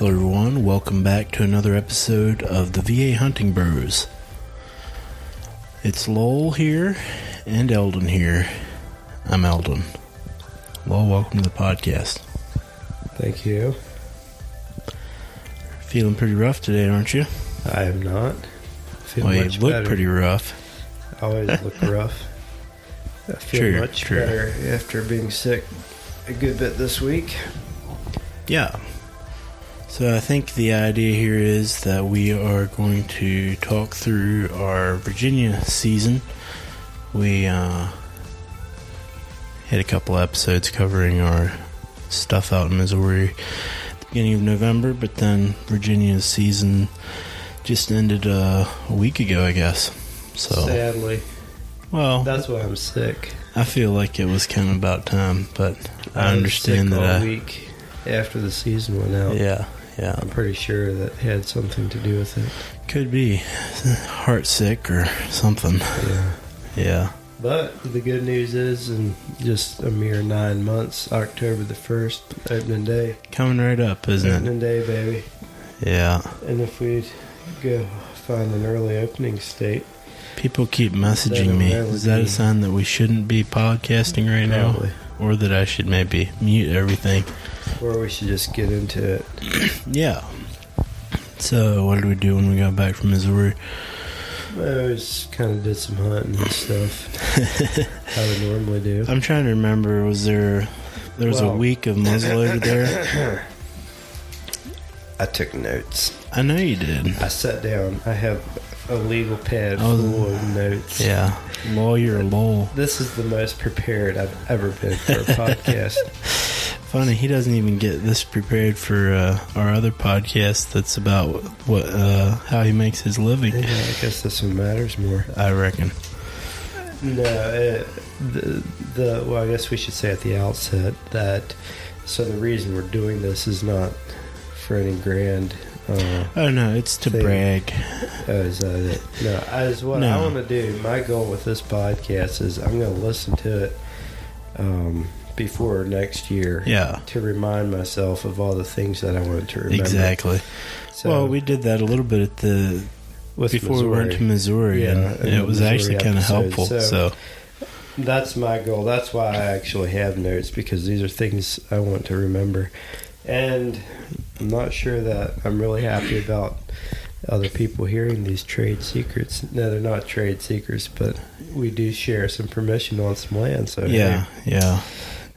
Hello, everyone. Welcome back to another episode of the VA Hunting Bros. It's Lowell here and Eldon here. I'm Eldon. Lowell, welcome to the podcast. Thank you. Feeling pretty rough today, aren't you? I am not. Feel well, you look better. pretty rough. I always look rough. I feel True, much true. better after being sick a good bit this week. Yeah. So I think the idea here is that we are going to talk through our Virginia season. We uh, had a couple episodes covering our stuff out in Missouri at the beginning of November, but then Virginia's season just ended uh, a week ago, I guess. So, Sadly, well, that's why I'm sick. I feel like it was kind of about time, but I, was understand sick that. all I, week after the season went out. yeah, yeah. I'm pretty sure that had something to do with it. Could be heart sick or something. Yeah. Yeah. But the good news is, in just a mere nine months, October the first, opening day. Coming right up, isn't it? Opening day, baby. Yeah. And if we go find an early opening state, People keep messaging me. Is that a sign that we shouldn't be podcasting right probably. now? Or that I should maybe mute everything? Or we should just get into it. Yeah. So, what did we do when we got back from Missouri? I always kind of did some hunting and stuff. I would normally do. I'm trying to remember. Was there. There was a week of muzzleloader there? I took notes. I know you did. I sat down. I have a legal pad Oh, full of notes. Yeah. Lawyer Lowell. This is the most prepared I've ever been for a podcast. Funny, he doesn't even get this prepared for uh, our other podcast that's about what uh, how he makes his living. Yeah, I guess this one matters more. I reckon. No, uh, the, the well, I guess we should say at the outset that so the reason we're doing this is not for any grand. Uh, Oh no, it's to Thing. brag. oh, is that it? No, as what No. I want to do. My goal with this podcast is I'm going to listen to it um, before next year Yeah, to remind myself of all the things that I wanted to remember. exactly. So, well, we did that a little bit at the before we went to Missouri, Yeah, and in it was Missouri actually kind of helpful. so- So, That's my goal. That's why I actually have notes because these are things I want to remember. And I'm not sure that I'm really happy about other people hearing these trade secrets. No, they're not trade secrets, but we do share some permission on some land. So yeah, yeah,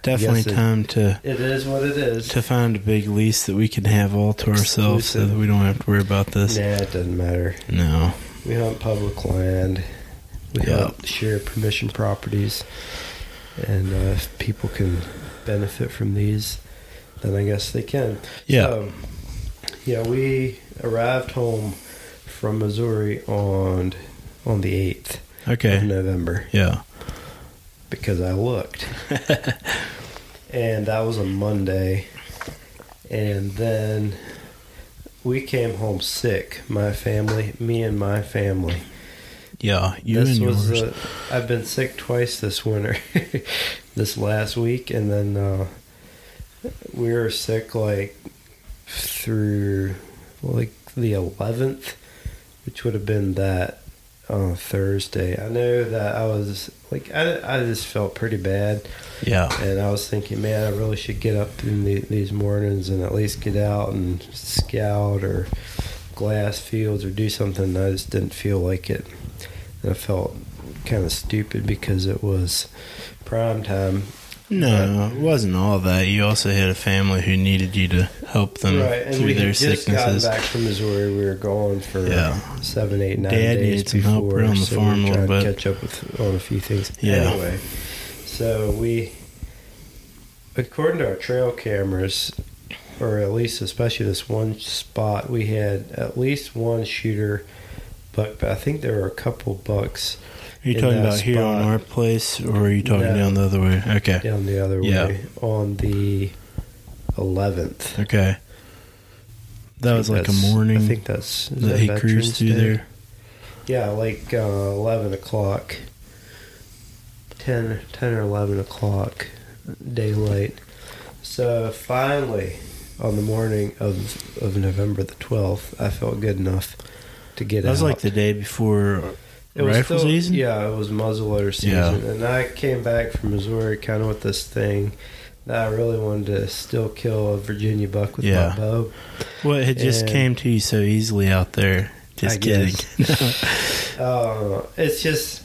definitely it- time to it is what it is. to find a big lease that we can have all to ourselves, so that we don't have to worry about this. Nah, it doesn't matter. No, We hunt public land. We Yeah. hunt share permission properties, and uh, if people can benefit from these, then I guess they can. yeah, So, yeah, we arrived home from Missouri on on the eighth of okay, November yeah, because I looked, and that was a Monday, and then we came home sick. My family, me and my family. yeah. You this and was yours. uh, I've been sick twice this winter. this last week, and then uh, we were sick like through like the eleventh, which would have been that uh, Thursday. I know that I was like I, I just felt pretty bad, yeah, and I was thinking, man, I really should get up in the, these mornings and at least get out and scout or glass fields or do something. I just didn't feel like it, and I felt kind of stupid because it was prime time. No, it wasn't all that. You also had a family who needed you to help them right, and through we their just sicknesses. back from Missouri. We were gone for Yeah. seven, eight, nine Dad days needed some before, help around the so farm we a were little trying bit. to catch up with on a few things. Yeah. Anyway, so we, according to our trail cameras, or at least especially this one spot, we had at least one shooter. But I think there were a couple bucks Are you talking that about here on our place, or are you talking No. down the other way? Okay, down the other Yeah. way on the eleventh. okay. That was like a morning I think that's is that he Veterans cruised through Day? there. Yeah, like uh, 11 o'clock. 10, 10 or 11 o'clock daylight. So finally, on the morning of of November the twelfth, I felt good enough to get out. That was out. like the day before It was rifle still- season. Yeah, it was muzzleloader Yeah. season, and I came back from Missouri kind of with this thing that I really wanted to still kill a Virginia buck with Yeah. my bow. Well, it just And- came to you so easily out there. Just I kidding. Uh, it's just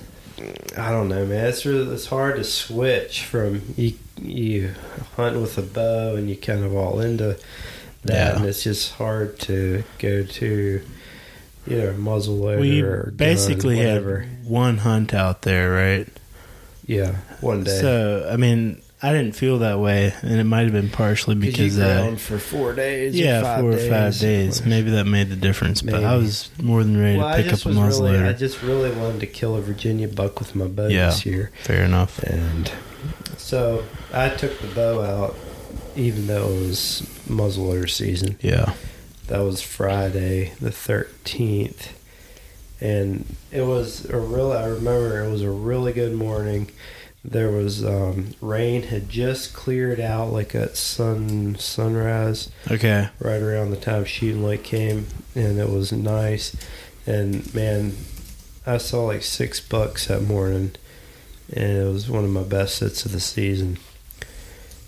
I don't know, man. It's really, it's hard to switch from you you hunt with a bow and you kind of all into that, Yeah. and it's just hard to go to know muzzleloader we or gun, basically whatever. had one hunt out there, right? yeah, one day. So, I mean, I didn't feel that way, and it might have been partially because you uh, ground for four days. yeah, or five four days. or five days. Maybe that made the difference, but I was more than ready Well, to pick up a was really, I just really wanted to kill a Virginia buck with my bow Yeah. this year. Fair enough. And so I took the bow out, even though it was muzzleloader season. Yeah. That was Friday the 13th. And it was a real, I remember it was a really good morning. There was um, rain had just cleared out like at sun sunrise Okay. right around the time shooting light came and it was nice and man i saw like six bucks that morning and it was one of my best sits of the season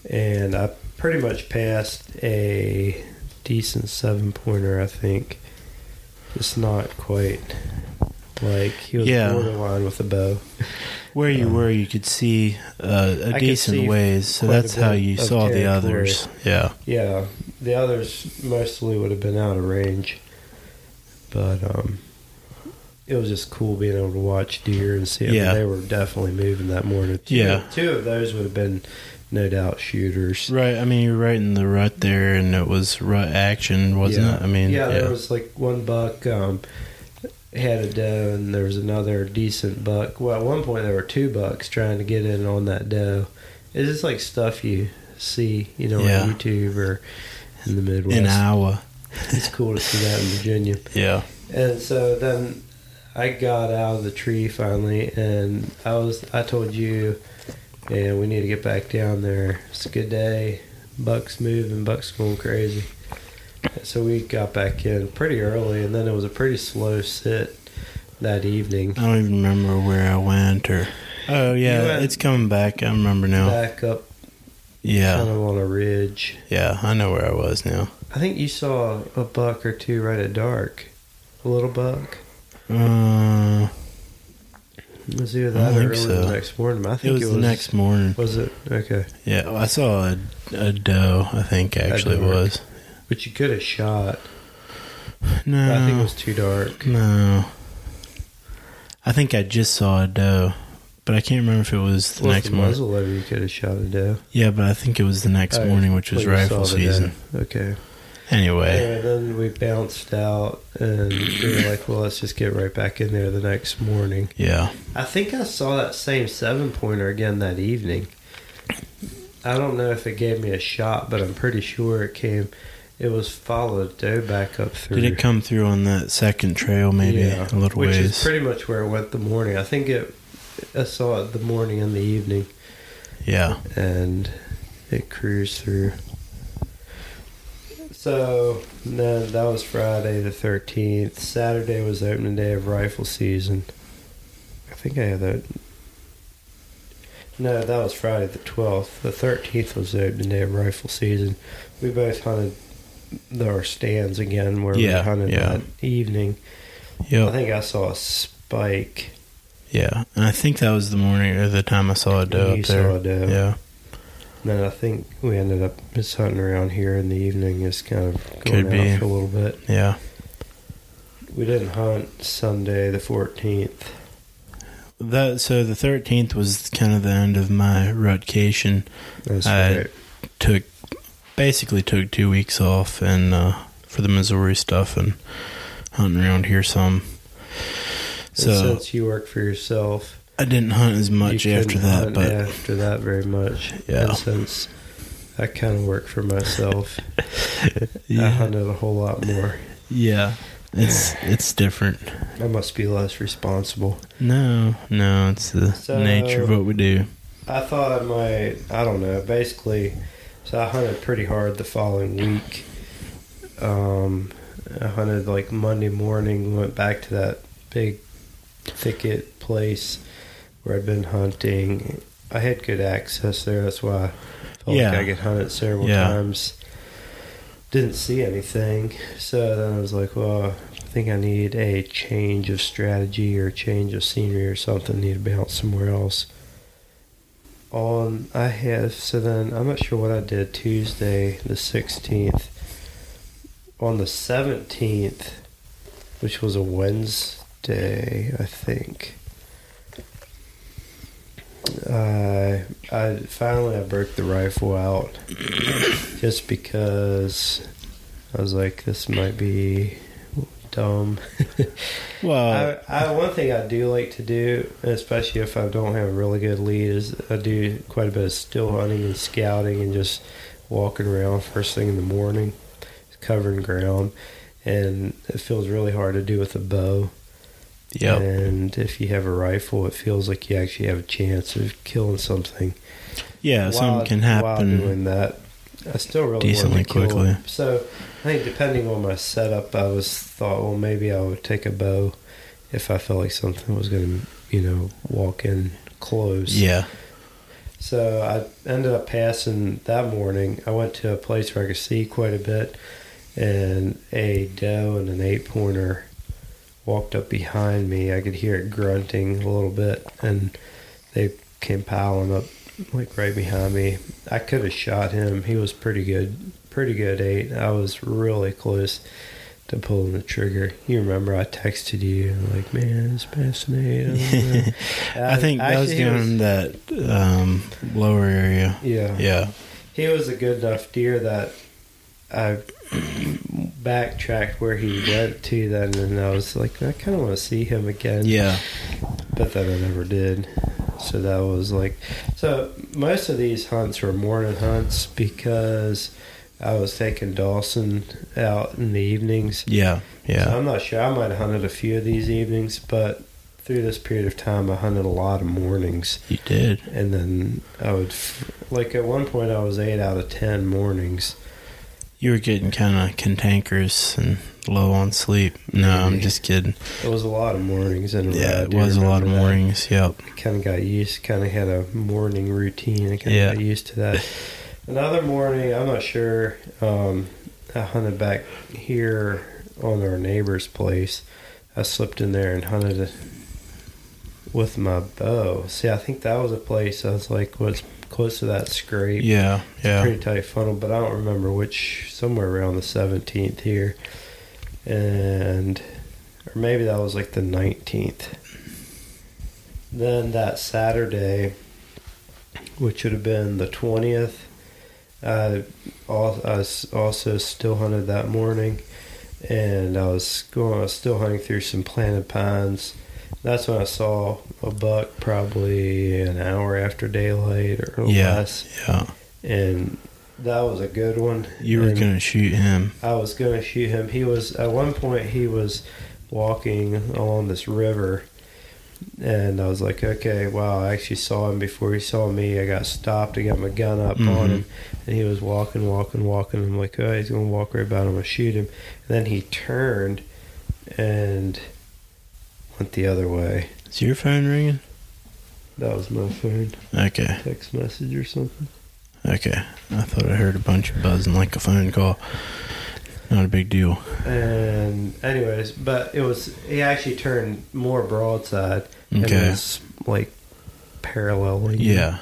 and i pretty much passed a decent seven pointer i think just not quite like he was Yeah. borderline with a bow Where you Um, were, you could see uh, a I decent see ways, so that's how you saw the others. Yeah. Yeah, the others mostly would have been out of range, but um, it was just cool being able to watch deer and see. Mean, Yeah. they were definitely moving that morning. Two, Yeah. two of those would have been no doubt shooters. Right. I mean, you're right in the rut there, and it was rut action, wasn't yeah. it? I mean, yeah, yeah. there was like one buck um, had a doe, and there was another decent buck. Well, at one point there were two bucks trying to get in on that doe. It's just like stuff you see, you know, Yeah. on YouTube or in the Midwest. in Iowa. It's cool to see that in Virginia. Yeah. And so then I got out of the tree finally, and I was I told you, and we need to get back down there. It's a good day. Bucks moving, Bucks going crazy. So we got back in pretty early, and then it was a pretty slow sit that evening. I don't even remember where I went or. Oh yeah, it's coming back. I remember now. Back up, Yeah, kind of on a ridge. yeah, I know where I was now. I think you saw a buck or two right at dark. A little buck. Uh, It was either I that don't or think early so. the next morning. I think it think was, the next morning. Was it okay? Yeah, I saw a, a doe. I think actually it was. But you could have shot. No, I think it was too dark. no. I think I just saw a doe, but I can't remember if it was the Well, next the morning. muzzleloader, you could have shot a doe. Yeah, but I think it was the next Oh, morning, which was rifle season. doe. Okay. Anyway, And then we bounced out, and we were like, "Well, let's just get right back in there the next morning." yeah, I think I saw that same seven pointer again that evening. I don't know if it gave me a shot, but I'm pretty sure it came. It was followed though back up through. did it come through on that second trail? Maybe Yeah, a little which ways. is pretty much where it went the morning. I think it. I saw it the morning and the evening. yeah, and it cruised through. So then that was Friday the thirteenth. Saturday was opening day of rifle season. I think I had that. No, that was Friday the twelfth. The thirteenth was the opening day of rifle season. We both hunted our stands again where Yeah, we hunted yeah. that evening. Yeah. I think I saw a spike. yeah. And I think that was the morning or the time I saw a doe you up there. saw a doe. Yeah, Then I think we ended up just hunting around here in the evening, just kind of Could going be. out for a little bit. yeah. We didn't hunt Sunday the 14th. That so the thirteenth was kind of the end of my rutcation. That's I- right. Took basically took two weeks off and uh, for the Missouri stuff and hunting around here some. And So since you work for yourself, I didn't hunt as much after that, hunt but after that very much. Yeah. And since I kind of work for myself, yeah. I hunted a whole lot more. yeah, it's it's different. I must be less responsible. No, no, it's the So- nature of what we do. I thought I might, I don't know, basically, So I hunted pretty hard the following week. Um, I hunted like Monday morning. Went back to that big thicket place where I'd been hunting. I had good access there. That's why I felt Yeah. like I could hunt it several Yeah. times. Didn't see anything. So then I was like, well, I think I need a change of strategy or change of scenery or something. Need to bounce somewhere else. On I have so then I'm not sure what I did Tuesday the 16th. On the 17th, which was a Wednesday, I think. I I finally I broke the rifle out just because I was like this might be dumb. Well, I, I one thing I do like to do, especially if I don't have a really good lead, is I do quite a bit of still hunting and scouting and just walking around first thing in the morning, covering ground, and it feels really hard to do with a bow. Yep. And if you have a rifle, it feels like you actually have a chance of killing something. Yeah, while- something can While happen. doing that, I still really decently quickly. So I think depending on my setup, I was thought, well, maybe I would take a bow if I felt like something was going to, you know, walk in close. Yeah. So I ended up passing that morning. I went to a place where I could see quite a bit, and a doe and an eight pointer walked up behind me. I could hear it grunting a little bit, and they came piling up like right behind me. I could have shot him. He was pretty good, pretty good eight. I was really close to pulling the trigger. You remember I texted you like, "Man, it's fascinating." I think that was he that um, lower area. yeah, Yeah. he was a good enough deer that I backtracked where he went to then, and I was like, I kind of want to see him again. Yeah. but then I never did. So that was like, so most of these hunts were morning hunts because I was taking Dawson out in the evenings. Yeah. So Yeah. I'm not sure. I might have hunted a few of these evenings, but through this period of time, I hunted a lot of mornings. You did. And then I would, like at one point, I was eight out of ten mornings. You were getting kind of cantankerous and low on sleep. No, I'm just kidding. It was a lot of mornings, and Yeah, it was a lot of mornings. Yep. Kind of got used. Kind of had a morning routine. I kind of Yeah. got used to that. Another morning, I'm not sure. Um, I hunted back here on our neighbor's place. I slipped in there and hunted with my bow. See, I think that was a place I was like, what's close to that scrape? Yeah. Yeah. pretty tight funnel, but I don't remember which. Somewhere around the seventeenth here, and or maybe that was like the nineteenth. Then that Saturday, which would have been the twentieth, I al- I was also still hunted that morning, and I was going. I was still hunting through some planted pines. That's when I saw a buck, probably an hour after daylight or Yeah. less Yeah. and that was a good one. You were And gonna shoot him. I was gonna shoot him. He was at one point he was walking along this river, and I was like, okay, wow, I actually saw him before he saw me. I got stopped. I got my gun up on Mhm. him, and he was walking, walking, walking. I'm like, oh, he's gonna walk right by him. I'm gonna shoot him. And then he turned and went the other way. Is your phone ringing? That was my phone Okay. text message or something. Okay. I thought I heard a bunch of buzzing like a phone call. Not a big deal. And anyways, but it was he actually turned more broadside and Okay. was like paralleling. Yeah.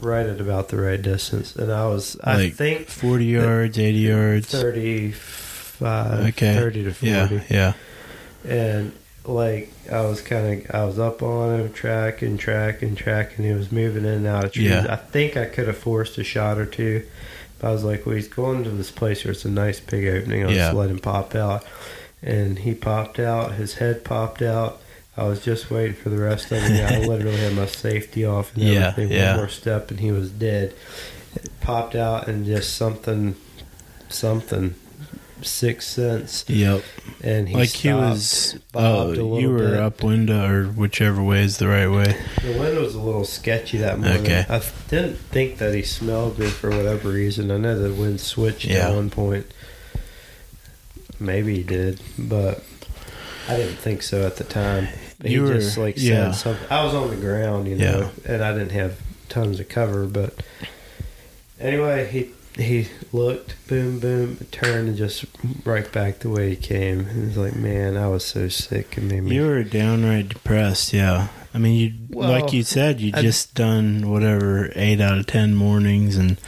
right at about the right distance. And I was, I Like think, 40 yards, 80 yards. thirty-five, Okay. thirty to forty. Yeah. Yeah. And like I was kind of, I was up on him, tracking, tracking, tracking. He was moving in and out of trees. Yeah. I think I could have forced a shot or two. But I was like, well, he's going to this place where it's a nice big opening. I'll Yeah. just let him pop out. And he popped out. His head popped out. I was just waiting for the rest of it. I literally had my safety off and Yeah, everything. yeah. One more step, and he was dead. It popped out, and just something, something sixth sense, Yep. and he like he was. Oh, a little you were bit. upwind or whichever way is the right way. The wind was a little sketchy that morning. Okay. I didn't think that he smelled me for whatever reason. I know the wind switched Yeah. at one point. Maybe he did, but I didn't think so at the time. But You he were- just like yeah. something. I was on the ground, you know, and I didn't have tons of cover. But anyway, he he looked, boom, boom, turned, and just right back the way he came. And was like, man, I was so sick. It made me. You were downright depressed. Yeah. I mean, you Well, like you said, you just done whatever eight out of ten mornings, and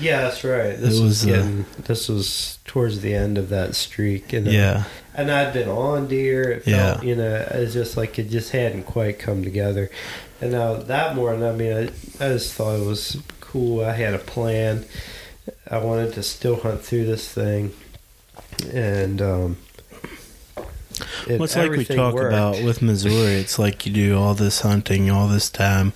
Yeah, that's right. This was, was, uh, getting. this was towards the end of that streak, and uh, yeah, and I'd been on deer. It felt, Yeah. you know, it's just like it just hadn't quite come together. And now that morning, I mean, I, I just thought it was cool. I had a plan. I wanted to still hunt through this thing, and um, it, well, it's like we talk worked. about with Missouri. It's like you do all this hunting, all this time,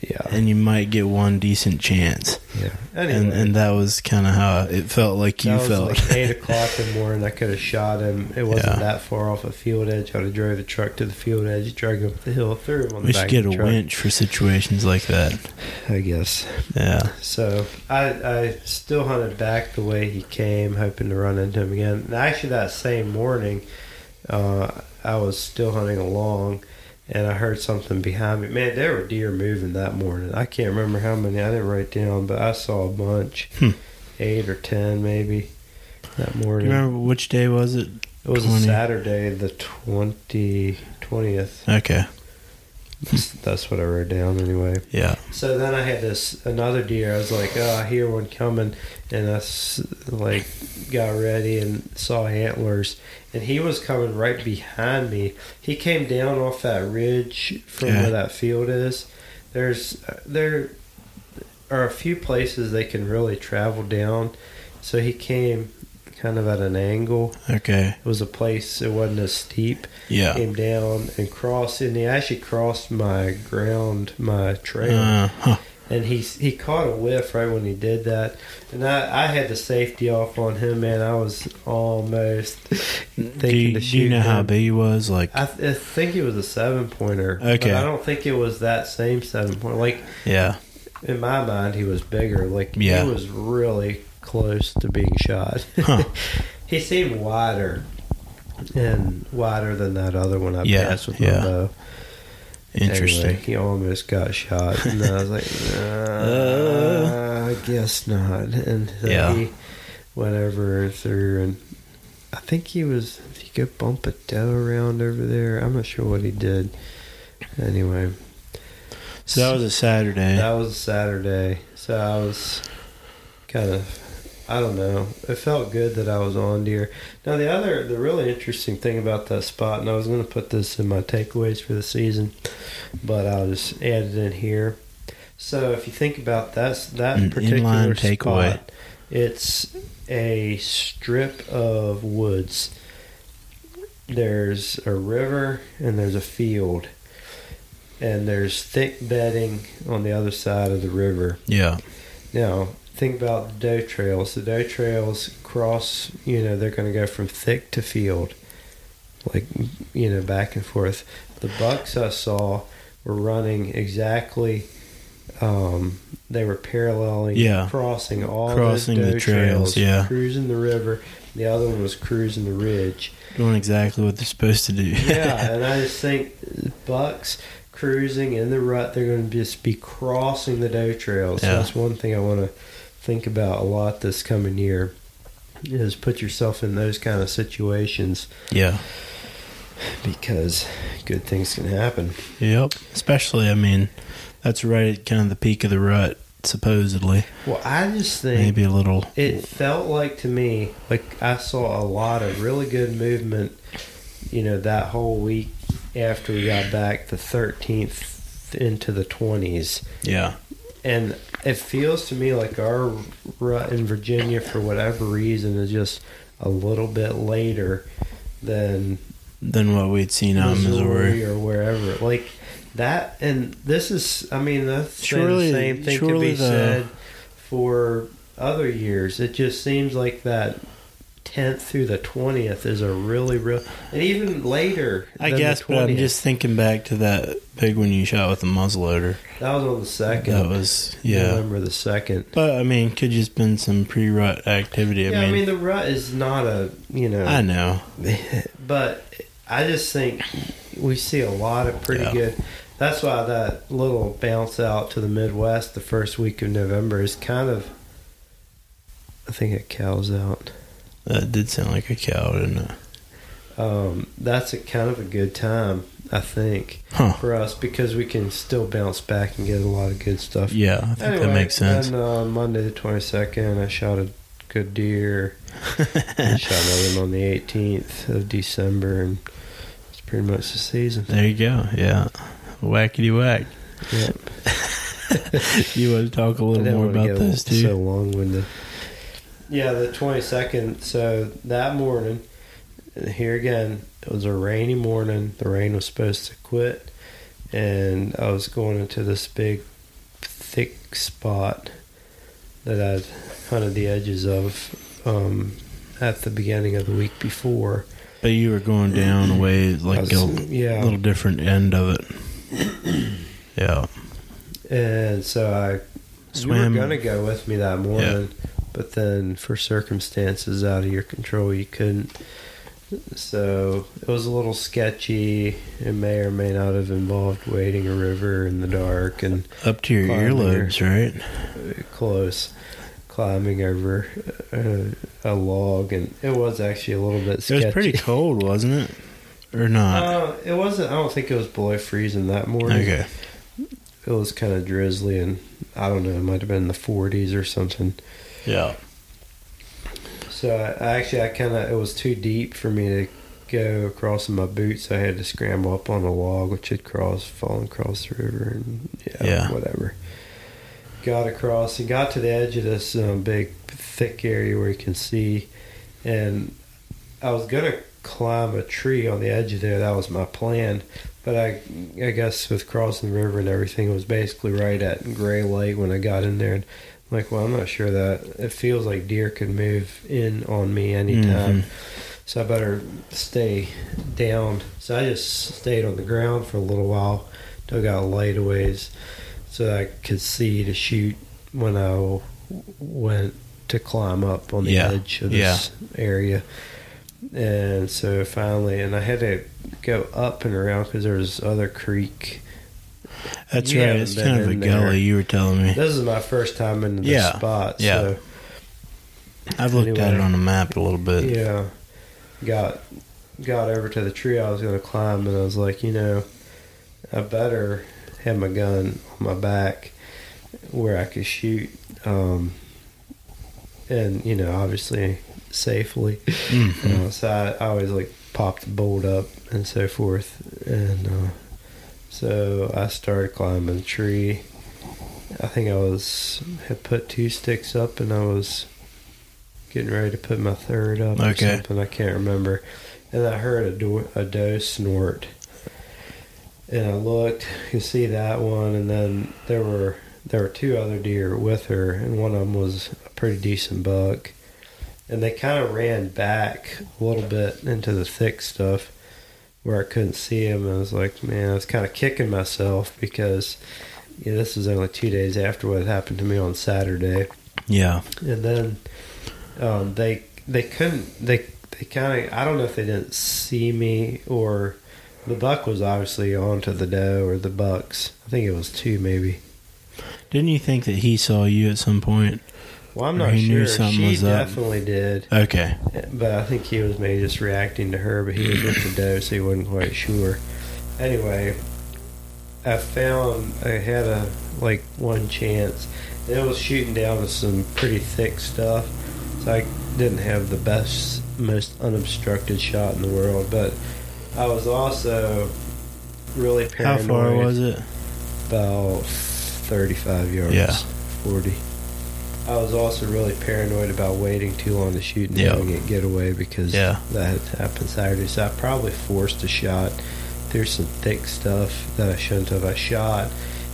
Yeah, and you might get one decent chance, yeah. Anyway, and and that was kind of how it felt like you felt. like eight o'clock in the morning. I could have shot him. It wasn't Yeah. that far off a field edge. I'd have drove the truck to the field edge, drag him up the hill, threw him on the we should get a truck. winch for situations like that. I guess. Yeah, So I I still hunted back the way he came, hoping to run into him again. And actually, that same morning, uh, I was still hunting along, and I heard something behind me. Man, there were deer moving that morning. I can't remember how many. I didn't write down, but I saw a bunch, Hmm. eight or ten maybe, that morning. you remember which day was it? It was 20? a Saturday, the 20, 20th. Okay, That's what I wrote down anyway. yeah, So then I had this another deer. I was like, oh, I hear one coming, and I like got ready and saw antlers, and he was coming right behind me. He came down off that ridge from Yeah. where that field is. There's uh, there are a few places they can really travel down. So he came kind of at an angle. okay, It was a place it wasn't as steep yeah. came down and crossed, and he actually crossed my ground, my trail, Uh, huh. and he he caught a whiff right when he did that, and I I had the safety off on him, man. I was almost Do thinking you, to do you know how big he was? Like, I, th- I think it was a seven pointer. Okay. but I don't think it was that same seven pointer. Like yeah, in my mind, he was bigger. Like Yeah. he was really close to being shot. Huh. he seemed wider and wider than that other one I Yeah, passed with yeah. my bow. interesting. Anyway, he almost got shot, and I was like, uh, I guess not. And so Yeah. he went over and through, and I think he was. If he could bump a doe around over there, I'm not sure what he did. Anyway, So that was a Saturday. that was a Saturday, so I was kind of. I don't know. It felt good that I was on deer. Now the other, the really interesting thing about that spot, and I was going to put this in my takeaways for the season, but I'll just add it in here. So if you think about that, that An particular takeaway. spot, it's a strip of woods. There's a river and there's a field, and there's thick bedding on the other side of the river. yeah, Now, think about the doe trails. The doe trails cross, you know, they're going to go from thick to field, like, you know, back and forth. The bucks I saw were running exactly, um, they were paralleling, Yeah. crossing all the Crossing those the doe trails, yeah. cruising the river. The other one was cruising the ridge. doing exactly what they're supposed to do. yeah, and I just think bucks cruising in the rut, they're going to just be crossing the doe trails. So Yeah. that's one thing I want to think about a lot this coming year. Is put yourself in those kind of situations yeah. because good things can happen. Yep. Especially, I mean, that's right at kind of the peak of the rut, supposedly. Well, I just think Maybe a little. it felt like to me like I saw a lot of really good movement. You know, that whole week after we got back, the 13th into the 20s. Yeah. And it feels to me like our rut in Virginia, for whatever reason, is just a little bit later than Than what we'd seen out in Missouri, or wherever. Like that, and this is, I mean, that's Surely- the same thing could be the- said for other years. It just seems like that 10th through the 20th is a really real, and even later. I guess, but I'm just thinking back to that big one you shot with the muzzleloader. That was on the second. That was yeah. November the second. But I mean, could just been some pre-rut activity. I yeah, mean, I mean the rut is not a you know, I know. but I just think we see a lot of pretty Yeah. good. That's why that little bounce out to the Midwest the first week of November is kind of. I think it cows out. That did sound like a cow, didn't it? Um, that's a kind of a good time, I think, Huh. for us because we can still bounce back and get a lot of good stuff. Yeah, I think that makes sense. And uh, Monday the twenty second, I shot a good deer. I shot another one on the eighteenth of December, and it's pretty much the season. there you go. Yeah, whackety whack. Yep. You want to talk a little more want to about those too? so long winded. Yeah, the twenty second. So that morning, here again, it was a rainy morning. The rain was supposed to quit, and I was going into this big, thick spot that I'd hunted the edges of um, at the beginning of the week before. but you were going down a way like was- a yeah, little different end of it. Yeah, and so I Swam. You were gonna go with me that morning, but then for circumstances out of your control, you couldn't. So it was a little sketchy. It may or may not have involved wading a river in the dark and up to your earlobes, right? close, climbing over uh, a log, and it was actually a little bit It was pretty cold, wasn't it? Or not? Uh, it wasn't. I don't think it was below freezing that morning. okay. It was kind of drizzly, and I don't know. It might have been in the 40s or something. Yeah. So I, I actually, I kind of it was too deep for me to go across in my boots. So I had to scramble up on a log, which had crossed, fallen across the river, and yeah, Yeah. whatever. Got across and got to the edge of this um, big, thick area where you can see, and I was gonna climb a tree on the edge of there. That was my plan. But I, I guess with crossing the river and everything, it was basically right at gray light when I got in there. And like, well, I'm not sure that it feels like deer could move in on me anytime. Mhm. So I better stay down. So I just stayed on the ground for a little while I got light a ways so I could see to shoot when I went to climb up on the Yeah, edge of this area. And so finally, and I had to go up and around because there was other creek. That's You right. It's kind of a there. gully. You were telling me. This is my first time in this Yeah, spot. yeah. So I've looked at it on the map a little bit. Yeah. Got got over to the tree I was gonna climb and I was like, you know, I better have my gun on my back where I could shoot. Um and, you know, obviously safely. Mhm. Uh, so I, I always like popped the bolt up and so forth. And uh, so I started climbing the tree. I think I was had put two sticks up and I was getting ready to put my third up or something. I can't remember. And I heard a, do- a doe snort. And I looked, you see that one, and then there were there were two other deer with her, and one of them was a pretty decent buck and they kind of ran back a little bit into the thick stuff where I couldn't see him. I was like, man, I was kind of kicking myself because this was only two days after what happened to me on Saturday, Yeah. and then um, they they couldn't they they kind of I don't know if they didn't see me or the buck was obviously onto the doe or the bucks. I think it was two maybe. Didn't you think that he saw you at some point? Well, I'm Or not he knew sure. something She was up. definitely did. Okay. But I think he was maybe just reacting to her, but he was with the doe, so he wasn't quite sure. Anyway, I found I had a like one chance. It was shooting down to some pretty thick stuff, so I didn't have the best, most unobstructed shot in the world. But I was also really paranoid. How far was it? About thirty-five yards. Yeah. forty. I was also really paranoid about waiting too long to shoot and having it get away because Yeah. that had happened Saturday. So I probably forced a shot. There's some thick stuff that I shouldn't have. I shot.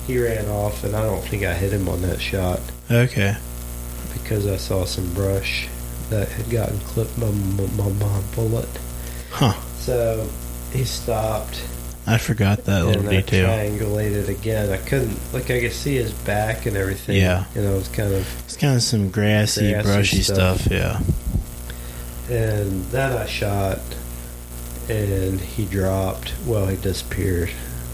He ran off, and I don't think I hit him on that shot Okay. because I saw some brush that had gotten clipped by my, my, my bullet. Huh. So he stopped I forgot that little and I detail. triangulated again. I couldn't like I could see his back and everything. Yeah. you know, it was kind of. It's kind of some grassy, Grassy brushy stuff. stuff. Yeah. And then I shot, and he dropped. Well, he disappeared.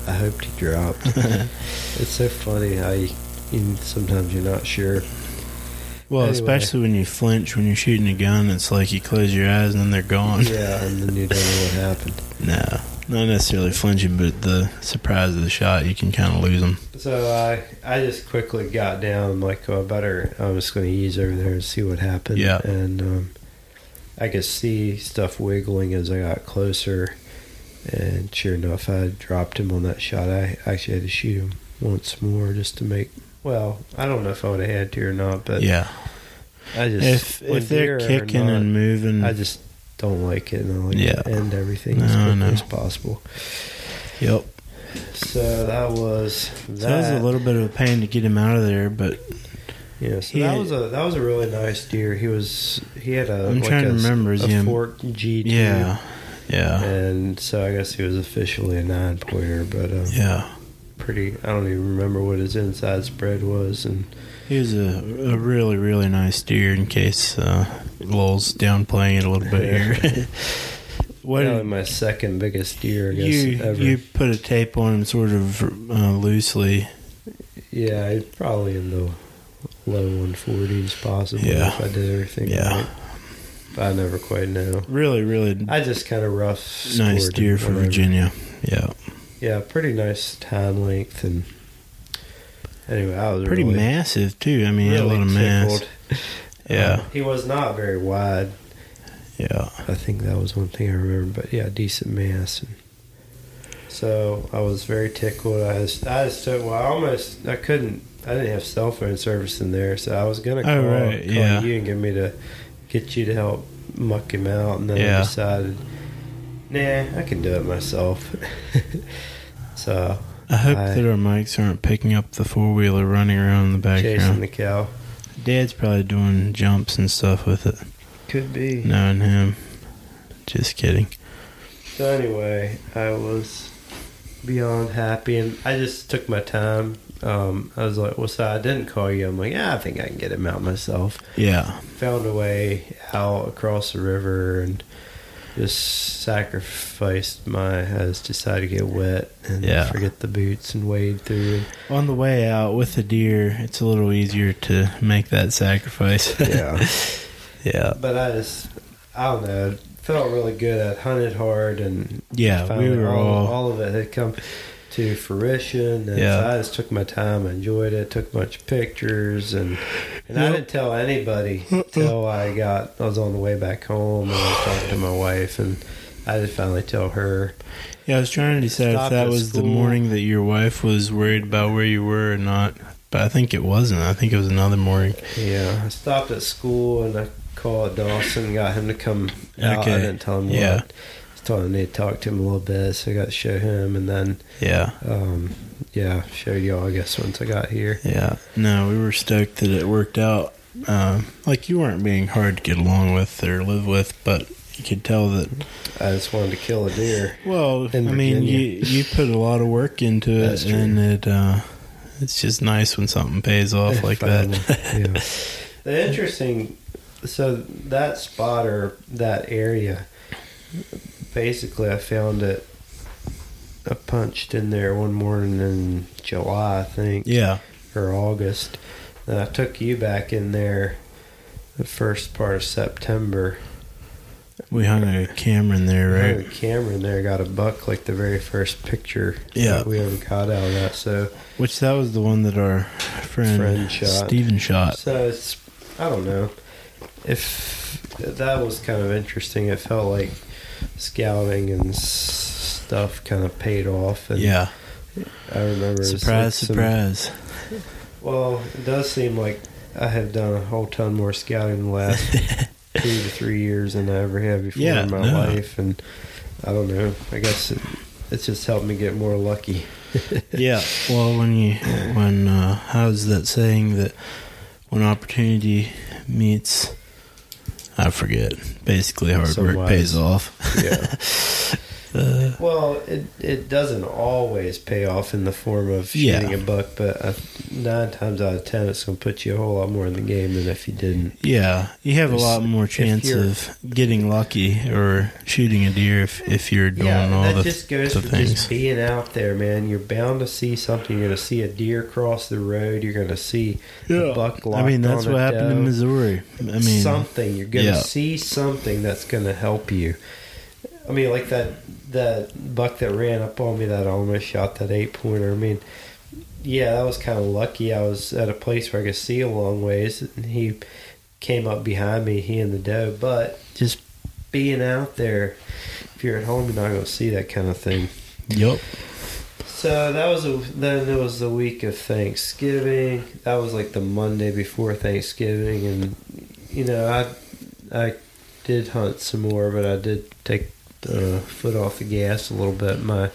I hoped he dropped. it's so funny how you, you sometimes you're not sure. Well, Anyway. especially when you flinch when you're shooting a gun, it's like you close your eyes and then they're gone. Yeah, and then you don't know what happened. No, not necessarily flinching, but the surprise of the shot, you can kind of lose them. So I I just quickly got down. I'm like, oh, I better. I'm just going to ease over there and see what happened. Yeah. And um, I could see stuff wiggling as I got closer. And sure enough, I dropped him on that shot. I actually had to shoot him once more just to make. Well, I don't know if I would have had to or not, but yeah, I just if if they're kicking not- and moving, I just don't like it, and I like Yeah. to end everything No, as quickly know. as possible. yep. So that was that. So it was a little bit of a pain to get him out of there, but Yeah, so that had- was a that was a really nice deer. He was he had a I'm like trying a, to remember, a a- fork G two. yeah, yeah, and so I guess he was officially a nine pointer, but uh, yeah. pretty. I don't even remember what his inside spread was, and He was a, a really, really nice deer. In case uh, Lowell's downplaying it a little bit here. what probably my second biggest deer, I guess you ever. you put a tape on him, sort of uh, loosely. yeah, probably in the low one forties, possibly Yeah. if I did everything Yeah. right. But I never quite know. Really, really I just kind of rough. nice deer for. Virginia. Yeah, Yeah, pretty nice time length and anyway, I was pretty really, massive too. I mean, had a lot of mass. Yeah, Uh, he was not very wide. yeah, I think that was one thing I remember. But yeah, decent mass. And so I was very tickled. I just, I just took. Well, I almost, I couldn't. I didn't have cell phone service in there, so I was gonna call, Oh, right, call yeah. you and get me to get you to help muck him out, and then Yeah. I decided, nah, I can do it myself. so I hope I- that our mics aren't picking up the four wheeler running around in the background. chasing the cow Dad's probably doing jumps and stuff with it. could be. Knowing him, just kidding. So anyway, I was beyond happy, and I just took my time. Um, I was like, "Well, so I didn't call you." I'm like, "Yeah, I think I can get him out myself." Yeah, Found a way out across the river, and just sacrificed my. I just decided to get wet and Yeah. forget the boots and wade through. on the way out with the deer, it's a little easier to make that sacrifice. Yeah. yeah, But I just, I don't know, it felt really good. I hunted hard, and yeah. We were all, all all of it had come to fruition and Yeah. so I just took my time, enjoyed it, took a bunch of pictures and and I didn't tell anybody till I got I was on the way back home and I talked to my wife and I just finally tell her Yeah, I was trying to decide if that at was the morning that your wife was worried about where you were or not. But I think it wasn't. I think it was another morning. yeah I stopped at school and I called Dawson got him to come out Okay. I didn't tell him Yeah. what I told him need to talk to him a little bit so I got to show him and then Yeah, um yeah showed y'all I guess once I got here yeah. No, we were stoked that it worked out. Uh, like you weren't being hard to get along with or live with, but you could tell that. I just wanted to kill a deer Well, I mean, you you put a lot of work into it, That's true. and it uh, it's just nice when something pays off like that. yeah. The interesting, so that spot or that area, basically, I found it. I punched in there one morning in July, I think, yeah, or August. And I took you back in there the first part of September. we hung a camera in there, I had right? a camera in there, got a buck like the very first picture Yeah. that we ever caught out of that. So Which that was the one that our friend, Friend shot. Steven shot. So it's I don't know if that was kind of interesting. It felt like scouting and stuff kind of paid off. And Yeah, I remember it was surprise, some- surprise. well, it does seem like I have done a whole ton more scouting in the last two to three years than I ever have before Yeah, in my no. life, and I don't know. I guess it, it's just helped me get more lucky. yeah. Well, when you when uh, how's that saying that when opportunity meets I forget. Basically, hard Some work wise. pays off. Yeah. Uh, well, it it doesn't always pay off in the form of Yeah. shooting a buck, but uh, nine times out of ten, it's going to put you a whole lot more in the game than if you didn't. yeah, you have a lot more chance of getting lucky or shooting a deer if if you're doing yeah, all that the, just goes the for things. just being out there, man. You're bound to see something. You're going to see a deer cross the road. You're going to see a buck I mean, that's on what a happened in. Missouri. I mean, something. You're going to yeah. see something that's going to help you. I mean, like that that buck that ran up on me that I almost shot that eight pointer. I mean, yeah, that was kind of lucky. I was at a place where I could see a long ways, and he came up behind me. He and the doe, but just being out there, if you're at home, you're not going to see that kind of thing. yup. So that was a, then it was the week of Thanksgiving. That was like the Monday before Thanksgiving, and you know I I did hunt some more, but I did take the foot off the gas a little bit. My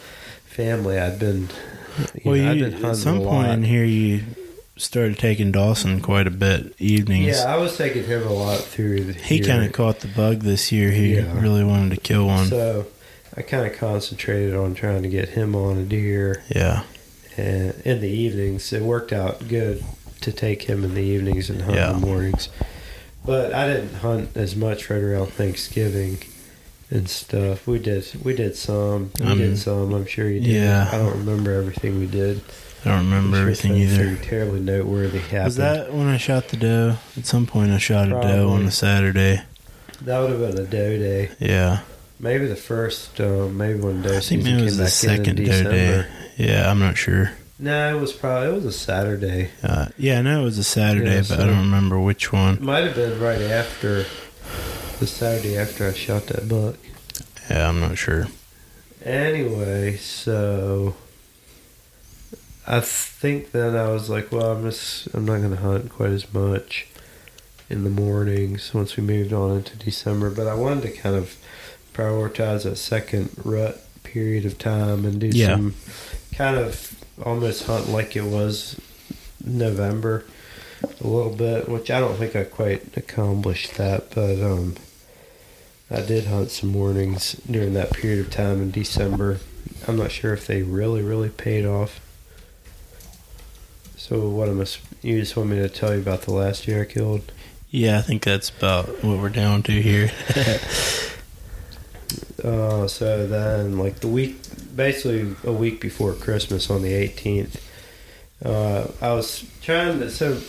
family, I've been you Well, know, you, been hunting at some point in here, you started taking Dawson quite a bit evenings. Yeah, I was taking him a lot through. The He kind of caught the bug this year. He Yeah. really wanted to kill one. So I kind of concentrated on trying to get him on a deer. yeah, and in the evenings. It worked out good to take him in the evenings and hunt Yeah. in the mornings. But I didn't hunt as much right around Thanksgiving and stuff. We did we did some. We Um, did some. I'm sure you did. yeah. I don't remember everything we did. I don't remember everything either. Terribly noteworthy happened. Was that when I shot the doe? At some point, I shot a doe on a Saturday. That would have been a doe day. Yeah, Maybe the first. Uh, maybe when doe I think it was the second doe day. Yeah, I'm not sure. No, it was probably it was a Saturday. Uh, yeah, I know it was a Saturday, Yeah, but I don't remember which one. It might have been right after the Saturday after I shot that buck. Yeah, I'm not sure. Anyway, so I think then I was like, well, I'm just I'm not going to hunt quite as much in the mornings once we moved on into December, but I wanted to kind of prioritize that second rut period of time and do Yeah. some kind of almost hunt like it was November a little bit, which I don't think I quite accomplished that, but um I did hunt some mornings during that period of time in December. I'm not sure if they really, really paid off. So what am I? You just want me to tell you about the last year I killed? Yeah, I think that's about what we're down to here. Uh, so then, like the week, basically a week before Christmas on the 18th, uh, I was trying to. So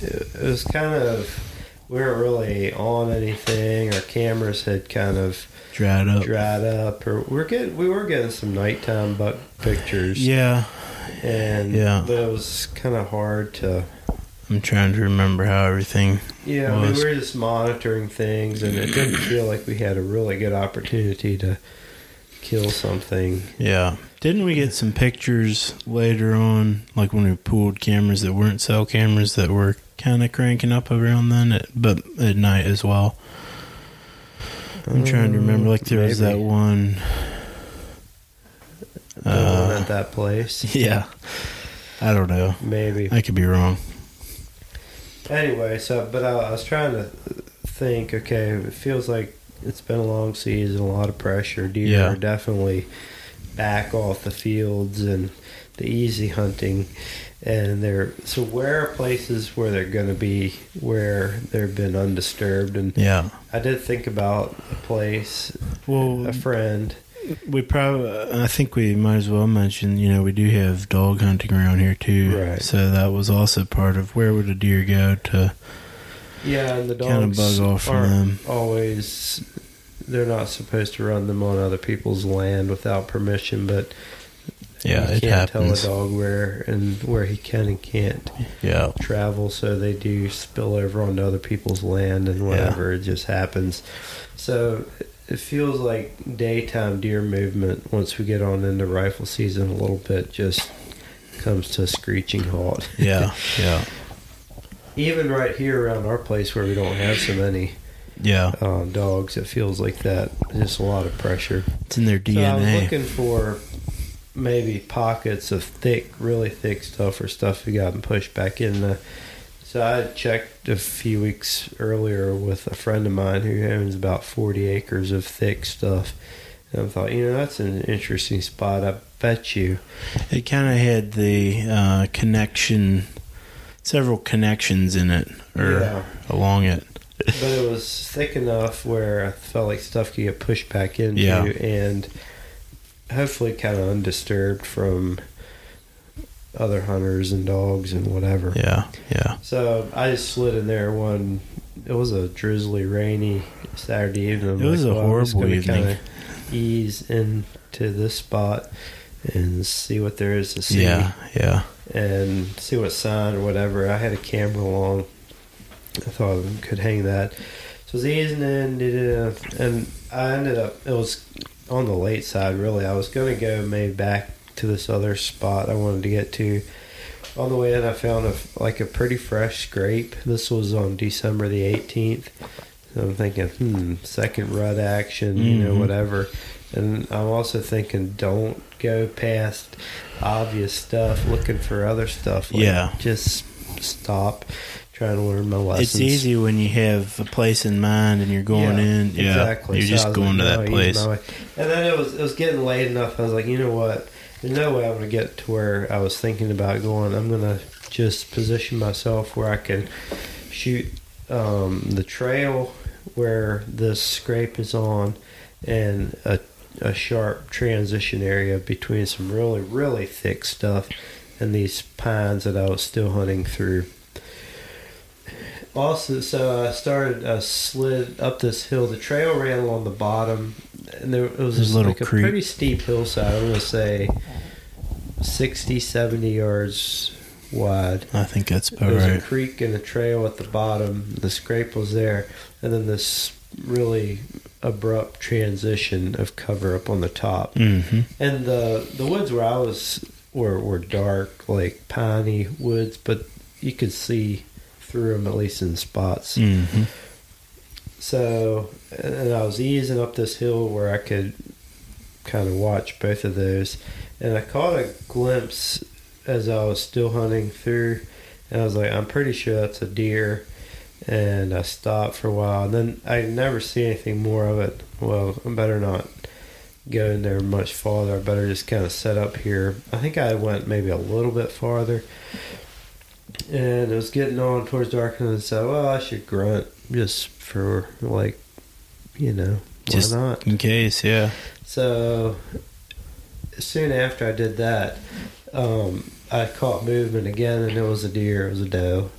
it was kind of we weren't really on anything. Our cameras had kind of Dried up. dried up, or we're getting we were getting some nighttime buck pictures. Yeah, and Yeah. but it was kind of hard to. I'm trying to remember how everything. Yeah, I mean, we were just monitoring things, and it didn't feel like we had a really good opportunity to kill something. Yeah. Didn't we get some pictures later on, like when we pulled cameras that weren't cell cameras that were kind of cranking up around then, at, but at night as well? I'm trying to remember. Like there was that one. The one Uh, at that place. yeah. I don't know. Maybe. I could be wrong. Anyway, so but I, I was trying to think. Okay, it feels like it's been a long season, a lot of pressure. Deer Yeah. are definitely back off the fields and the easy hunting, and they're so where are places where they're going to be where they've been undisturbed. And Yeah. I did think about a place, Well, a friend. we probably. I think we might as well mention. You know, we do have dog hunting around here too. Right. So that was also part of where would a deer go to Yeah, and the dogs kind of bug off from aren't them. always they're not supposed to run them on other people's land without permission, but Yeah, you it can't happens. tell a dog where and where he can and can't Yeah. travel, so they do spill over onto other people's land and whatever. It just happens. So it feels like daytime deer movement once we get on into rifle season a little bit just comes to a screeching halt. Yeah. Yeah. Even right here around our place where we don't have so many Yeah. um, dogs, it feels like that. Just a lot of pressure. It's in their So I was DNA. looking for maybe pockets of thick, really thick stuff or stuff we gotten pushed back in the So I checked a few weeks earlier with a friend of mine who owns about 40 acres of thick stuff. And I thought, you know, that's an interesting spot. I bet you. It kind of had the uh, connection, several connections in it, or Yeah. along it. But it was thick enough where I felt like stuff could get pushed back into Yeah. and hopefully kind of undisturbed from other hunters and dogs and whatever. Yeah, yeah. So I just slid in there one. It was a drizzly, rainy Saturday evening. It was a I'm just horrible gonna evening. kinda Ease into this spot and see what there is to see. Yeah, yeah. and see what sign or whatever. I had a camera along. I thought I could hang that. So I was easing in, and I ended up. It was on the late side, really. I was going to go maybe back to this other spot I wanted to get to. On the way in, I found a like a pretty fresh scrape. This was on December the eighteenth. So I'm thinking, hmm, second rut action, you know, Mhm. whatever. And I'm also thinking, don't go past obvious stuff, looking for other stuff. Like, Yeah. just stop trying to learn my lessons. It's easy when you have a place in mind and you're going Yeah, in. Yeah, exactly. you're So just going like, to no, that use place. And then it was it was getting late enough. I was like, you know what? There's no way I'm going to get to where I was thinking about going. I'm going to just position myself where I can shoot um, the trail where this scrape is on, and a a sharp transition area between some really really thick stuff and these pines that I was still hunting through. Also, so I started, I slid up this hill. The trail ran along the bottom, and there it was just a little like a pretty steep hillside. I'm going to say 60, 70 yards wide. I think that's about There's a right. creek and a trail at the bottom. The scrape was there, and then this really abrupt transition of cover up on the top. Mm-hmm. And the the woods where I was were were dark, like piney woods, but you could see through them at least in spots. Mm-hmm. So, and I was easing up this hill where I could kind of watch both of those, and I caught a glimpse as I was still hunting through, and I was like, I'm pretty sure that's a deer. And I stopped for a while, and then I never see anything more of it. Well, I better not go in there much farther. I better just kind of set up here. I think I went maybe a little bit farther, and it was getting on towards dark, and I said, "Well, I should grunt just for like, you know, why Just- not?" In case, yeah. So soon after I did that, um, I caught movement again, and it was a deer. It was a doe.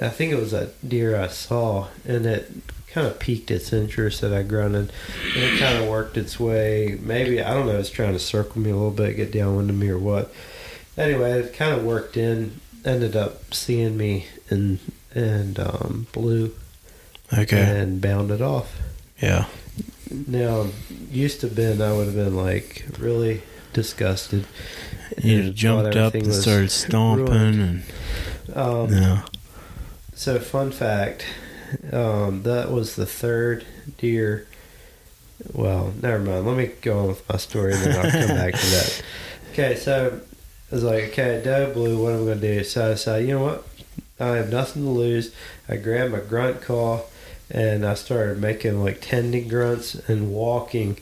I think it was a deer I saw, and it kind of piqued its interest that I grunted, and it kind of worked its way. Maybe I don't know. It's trying to circle me a little bit, get downwind of me, or what. Anyway, it kind of worked in. Ended up seeing me and and um, blew Okay. and bounded off. Yeah. Now, used to been, I would have been like really disgusted. You jumped up and started stomping ruined. and Um, yeah. So, fun fact um, that was the third deer. Well, never mind. Let me go on with my story and then I'll come back to that. Okay, so I was like, okay, doe blew, what am I going to do? So I said, you know what? I have nothing to lose. I grabbed my grunt call and I started making like tending grunts and walking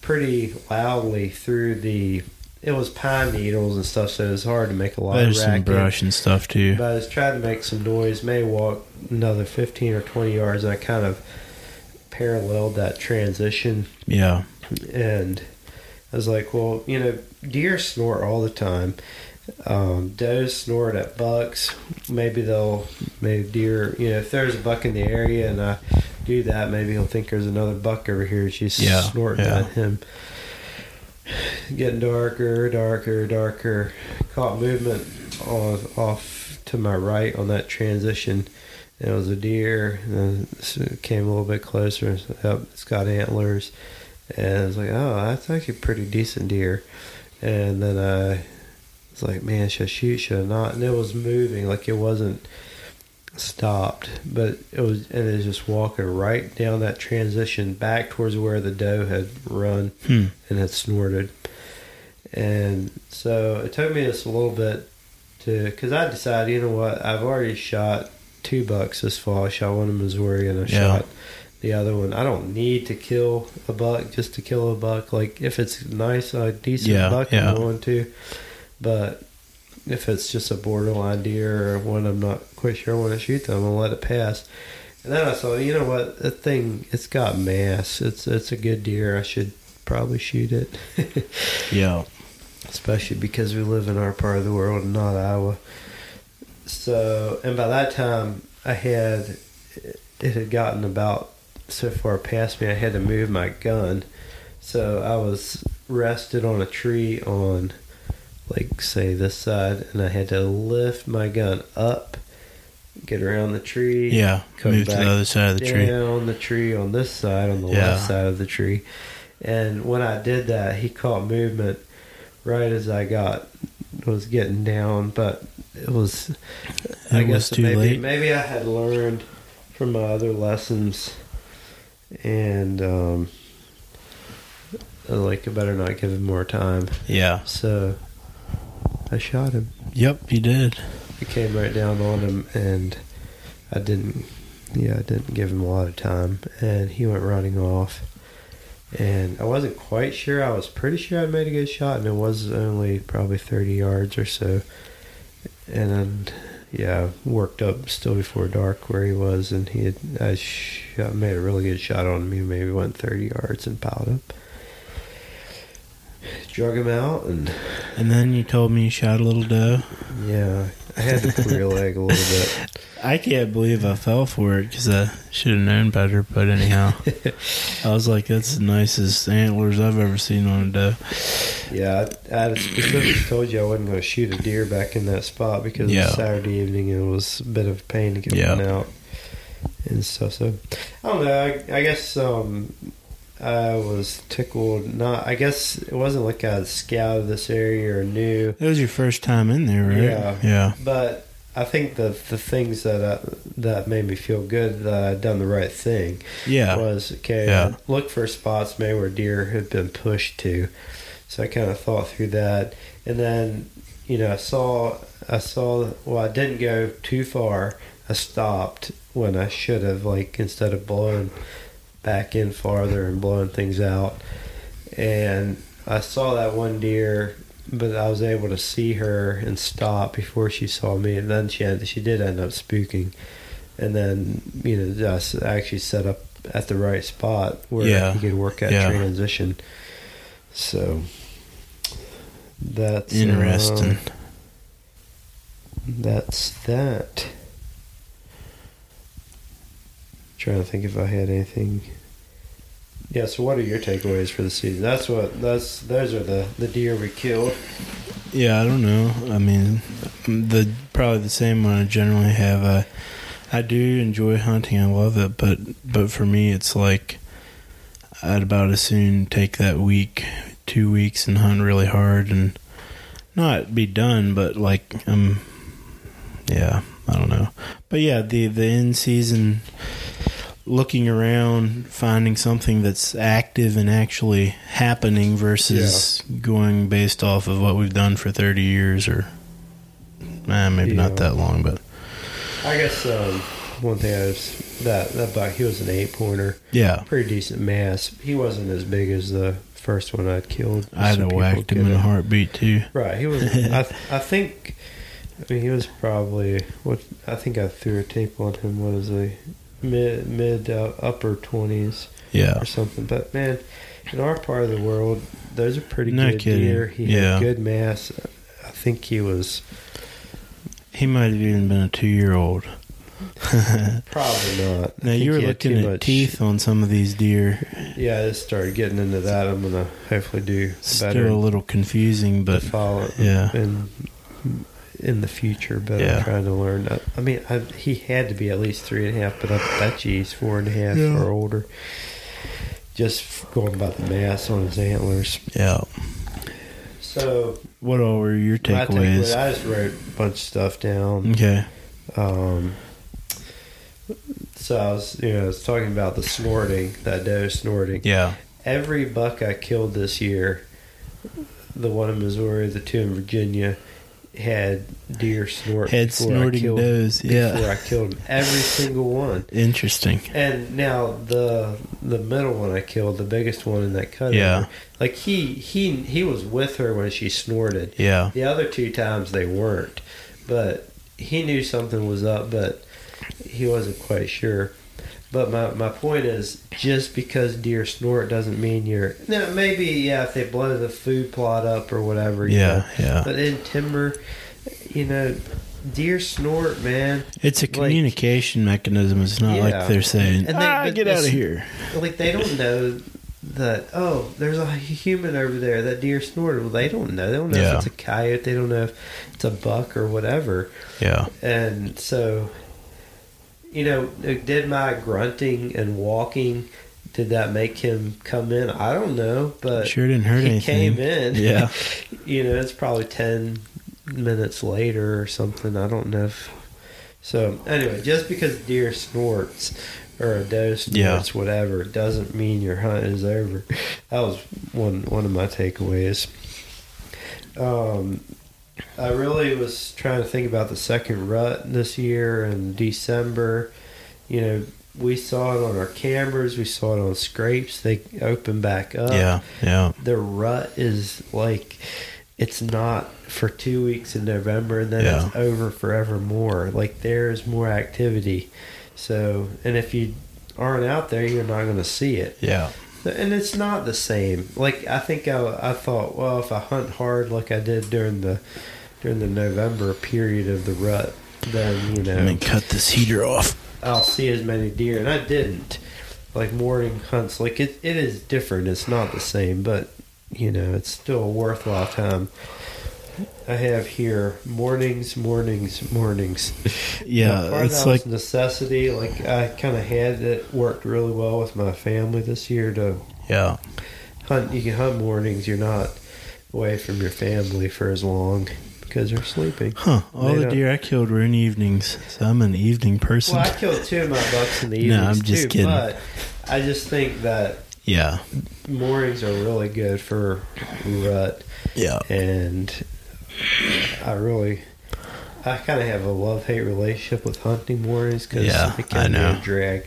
pretty loudly through the. It was pine needles and stuff, so it was hard to make a lot There's of some racket. brush and stuff too. But I was trying to make some noise, may walk another 15 or 20 yards, and I kind of paralleled that transition. Yeah. And I was like, well, you know, deer snort all the time. Um, does snort at bucks. Maybe they'll, maybe deer, you know, if there's a buck in the area and I do that, maybe he'll think there's another buck over here. She's Yeah, snorting yeah. at him. Getting darker, darker, darker. Caught movement off, off to my right on that transition. It was a deer. And it came a little bit closer. it's got antlers. And I was like, oh, that's actually a pretty decent deer. And then I was like, man, should I shoot? Should I not? And it was moving, like it wasn't stopped, but it was, and it was just walking right down that transition back towards where the doe had run Hmm. and had snorted. And so it took me just a little bit to, because I decided, you know what, I've already shot two bucks this fall. I shot one in Missouri and I Yeah. shot the other one. I don't need to kill a buck just to kill a buck. Like if it's nice, a decent Yeah, buck, yeah. I'm going to. But if it's just a borderline deer or one I'm not quite sure I want to shoot, them, I'm gonna let it pass. And then I thought, you know what, that thing, it's got mass. It's it's a good deer. I should probably shoot it. Yeah. especially because we live in our part of the world not Iowa. So, and by that time, I had it had gotten about so far past me, I had to move my gun. So I was rested on a tree on, like, say this side, and I had to lift my gun up, get around the tree, Yeah. Come Move to the other side of the tree. down the tree on this side, on the Yeah. left side of the tree. And when I did that, he caught movement right as I got was getting down, but it was I guess was too maybe late. maybe I had learned from my other lessons and um like I better not give him more time. Yeah. So I shot him. Yep, he did. I came right down on him and I didn't yeah, I didn't give him a lot of time and he went running off. And I wasn't quite sure. I was pretty sure I made a good shot and it was only probably 30 yards or so. And then yeah, worked up still before dark where he was and he had I shot, made a really good shot on me. Maybe went 30 yards and piled up. Drug him out and And then you told me you shot a little doe. yeah, I had to your leg a little bit. I can't believe I fell for it because I should have known better. But anyhow, I was like, "That's the nicest antlers I've ever seen on a doe." Yeah, I, I specifically told you I wasn't going to shoot a deer back in that spot because it was Saturday evening and it was a bit of a pain to get Yeah. one out and stuff. So I don't know. I, I guess um, I was tickled. Not. I guess it wasn't like I of this area or new. It was your first time in there, right? Yeah. Yeah. but I think the the things that I, that made me feel good that I'd done the right thing Yeah. was okay. Yeah. I looked for spots maybe where deer had been pushed to, so I kind of thought through that, and then you know I saw I saw well I didn't go too far. I stopped when I should have like instead of blowing back in farther and blowing things out, and I saw that one deer. But I was able to see her and stop before she saw me, and then she had, she did end up spooking and then you know just actually set up at the right spot where Yeah. he could work that Yeah. transition. So that's Interesting. um, that's that. Trying to think if I had anything. Yeah. So, what are your takeaways for the season? That's what. That's those are the the deer we killed. Yeah, I don't know. I mean, the probably the same one I generally have. I I do enjoy hunting. I love it, but but for me, it's like I'd about as soon take that week, two weeks, and hunt really hard and not be done. But like, um, yeah, I don't know. But yeah, the the in season looking around, finding something that's active and actually happening versus going based off of what we've done for 30 years or eh, maybe Yeah. not that long, but I guess um, one thing I was that that buck he was an eight pointer. yeah, pretty decent mass. He wasn't as big as the first one I'd killed. I'd have whacked him in a heartbeat too. Right, he was. I, I think. I mean, he was probably what I think I threw a tape on him. was a Mid mid uh, upper twenties Yeah, or something. But man, in our part of the world, those are pretty No good kidding. deer. He Yeah. had good mass. I think he was he might have even been a two year old. probably not. Now you were looking at much- teeth on some of these deer. Yeah, I just started getting into that. I'm gonna hopefully do better. Still a little confusing, but follow yeah. in in the future, but Yeah. I'm trying to learn. I, I mean, I, he had to be at least three and a half, but I bet you he's four and a half Yeah. or older. Just going by the mass on his antlers. yeah. So What all were your my takeaway, takeaways? I just wrote a bunch of stuff down. Okay. Um, so I was, you know, I was talking about the snorting, that doe snorting. Yeah. every buck I killed this year, the one in Missouri, the two in Virginia, had deer snort Head snorting killed, does, yeah. before I killed every single one. Interesting. And now the the middle one I killed, the biggest one in that cut. Yeah. like he he he was with her when she snorted. Yeah. The other two times they weren't, but he knew something was up, but he wasn't quite sure. But my, my point is, just because deer snort doesn't mean you're. Now, maybe, yeah, if they blow the food plot up or whatever. you know. Yeah. Yeah. But in timber, you know, deer snort, man. It's a like- communication mechanism. It's not Yeah. like they're saying, And they- ah, get out of here. Like, they don't know that, oh, there's a human over there. That deer snorted. Well, they don't know. They don't know Yeah. if it's a coyote. They don't know if it's a buck or whatever. Yeah. And so, you know, did my grunting and walking, did that make him come in? I don't know, but Sure didn't hurt he anything. came in. Yeah. you know, it's probably 10 minutes later or something. I don't know if. So, anyway, just because deer snorts or a doe snorts, whatever, doesn't mean your hunt is over. That was one one of my takeaways. Um, I really was trying to think about the second rut this year in December. You know, we saw it on our cameras, we saw it on scrapes. They open back up yeah. Yeah. the rut is like it's not for two weeks in November and then Yeah. it's over forevermore. Like there's more activity. So, and if you aren't out there, you're not going to see it. Yeah. And it's not the same. Like I think I, I thought, well, if I hunt hard like I did during the during the November period of the rut, then you know I mean, cut this heater off. I'll see as many deer, and I didn't. Like morning hunts, like it, it is different. It's not the same, but you know, it's still a worthwhile time. I have here mornings, mornings, mornings. Yeah. It's like, necessity. Like I kind of had it worked really well with my family this year to yeah. hunt. You can hunt mornings. You're not away from your family for as long because they're sleeping. Huh. All They the deer I killed were in evenings, so I'm an evening person. Well, I killed two of my bucks in the evenings. No, I'm just too, kidding. but I just think that yeah. mornings are really good for rut Yeah. and i really i kind of have a love-hate relationship with hunting mornings because Yeah, it can I be a drag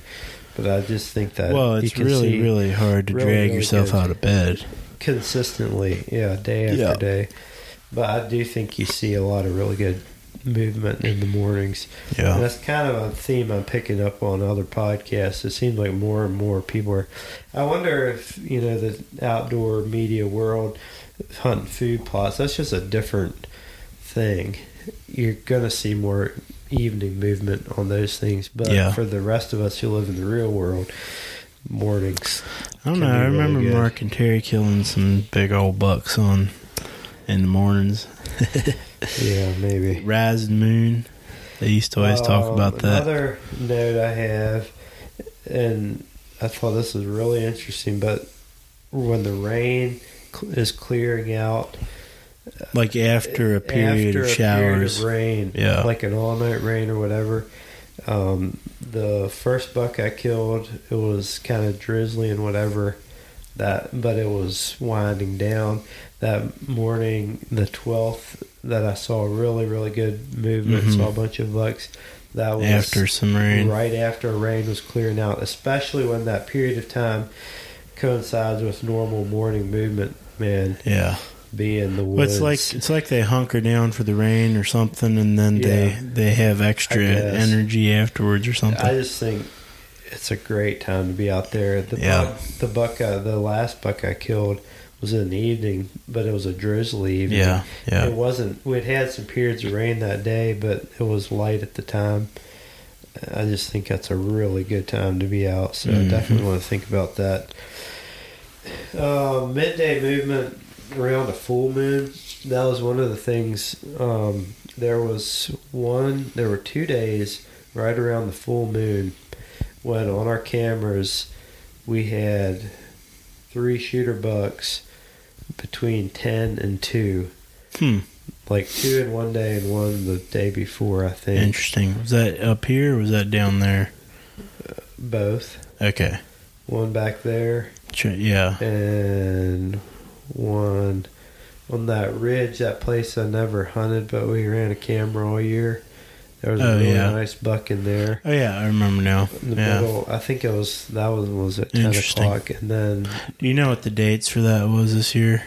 but i just think that Well, you it's can really, see really hard to really, drag really yourself out of bed. consistently yeah day after Yeah. day but i do think you see a lot of really good movement in the mornings and Yeah. that's kind of a theme I'm picking up on other podcasts. It seems like more and more people are. I wonder if you know the outdoor media world hunting food plots. That's just a different thing. You're gonna see more evening movement on those things, but Yeah. for the rest of us who live in the real world, mornings. I don't know. I remember. Mark and Terry killing some big old bucks on in the mornings. Yeah, maybe. Rise and Moon. They used to always talk Um, about that. Another note I have, and I thought this was really interesting, but when the rain is clearing out Like after a period after of a showers. period of rain, Yeah. like an all night rain or whatever. Um, the first buck I killed, it was kind of drizzly and whatever. That, but it was winding down. That morning, the twelfth, that I saw really, really good movement. Mhm. Saw a bunch of bucks. That was after some rain. right after rain was clearing out, especially when that period of time coincides with normal morning movement. Man, Yeah. be in the Well, woods. it's like it's like they hunker down for the rain or something, and then they Yeah. they have extra energy afterwards or something. I just think it's a great time to be out there. The Yeah. buck, the buck, I, the last buck I killed was in the evening, but it was a drizzly evening. yeah, yeah, It wasn't. We'd had some periods of rain that day, but it was light at the time. I just think that's a really good time to be out. So I Mhm. definitely want to think about that. Uh, midday movement around a full moon. That was one of the things. Um, there was one. There were two days right around the full moon when on our cameras we had three shooter bucks between 10 and 2 Hmm. like two in one day and one the day before i think Interesting. Was that up here or was that down there? both Okay. one back there Yeah. and one on that ridge, that place I never hunted, but we ran a camera all year. There was a Oh, really yeah. nice buck in there. Oh yeah, I remember now. Yeah. middle, I think it was that was was at ten o'clock, and then Do you know what the dates for that was this year?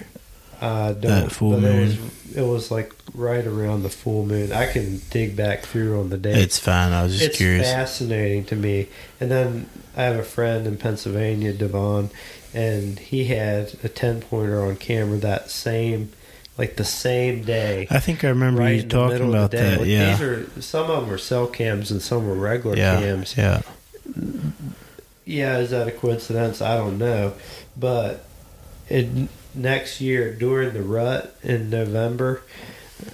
I don't. That full but It was, moon. it was like right around the full moon. I can dig back through on the dates. It's fine. I was just it's curious. fascinating to me. And then I have a friend in Pennsylvania, Devon, and he had a ten pointer on camera that same, like the same day. I think I remember right you talking about that. Like, yeah. these are some of them are cell cams and some are regular yeah. cams. Yeah. Yeah, is that a coincidence? I don't know, but it next year during the rut in November,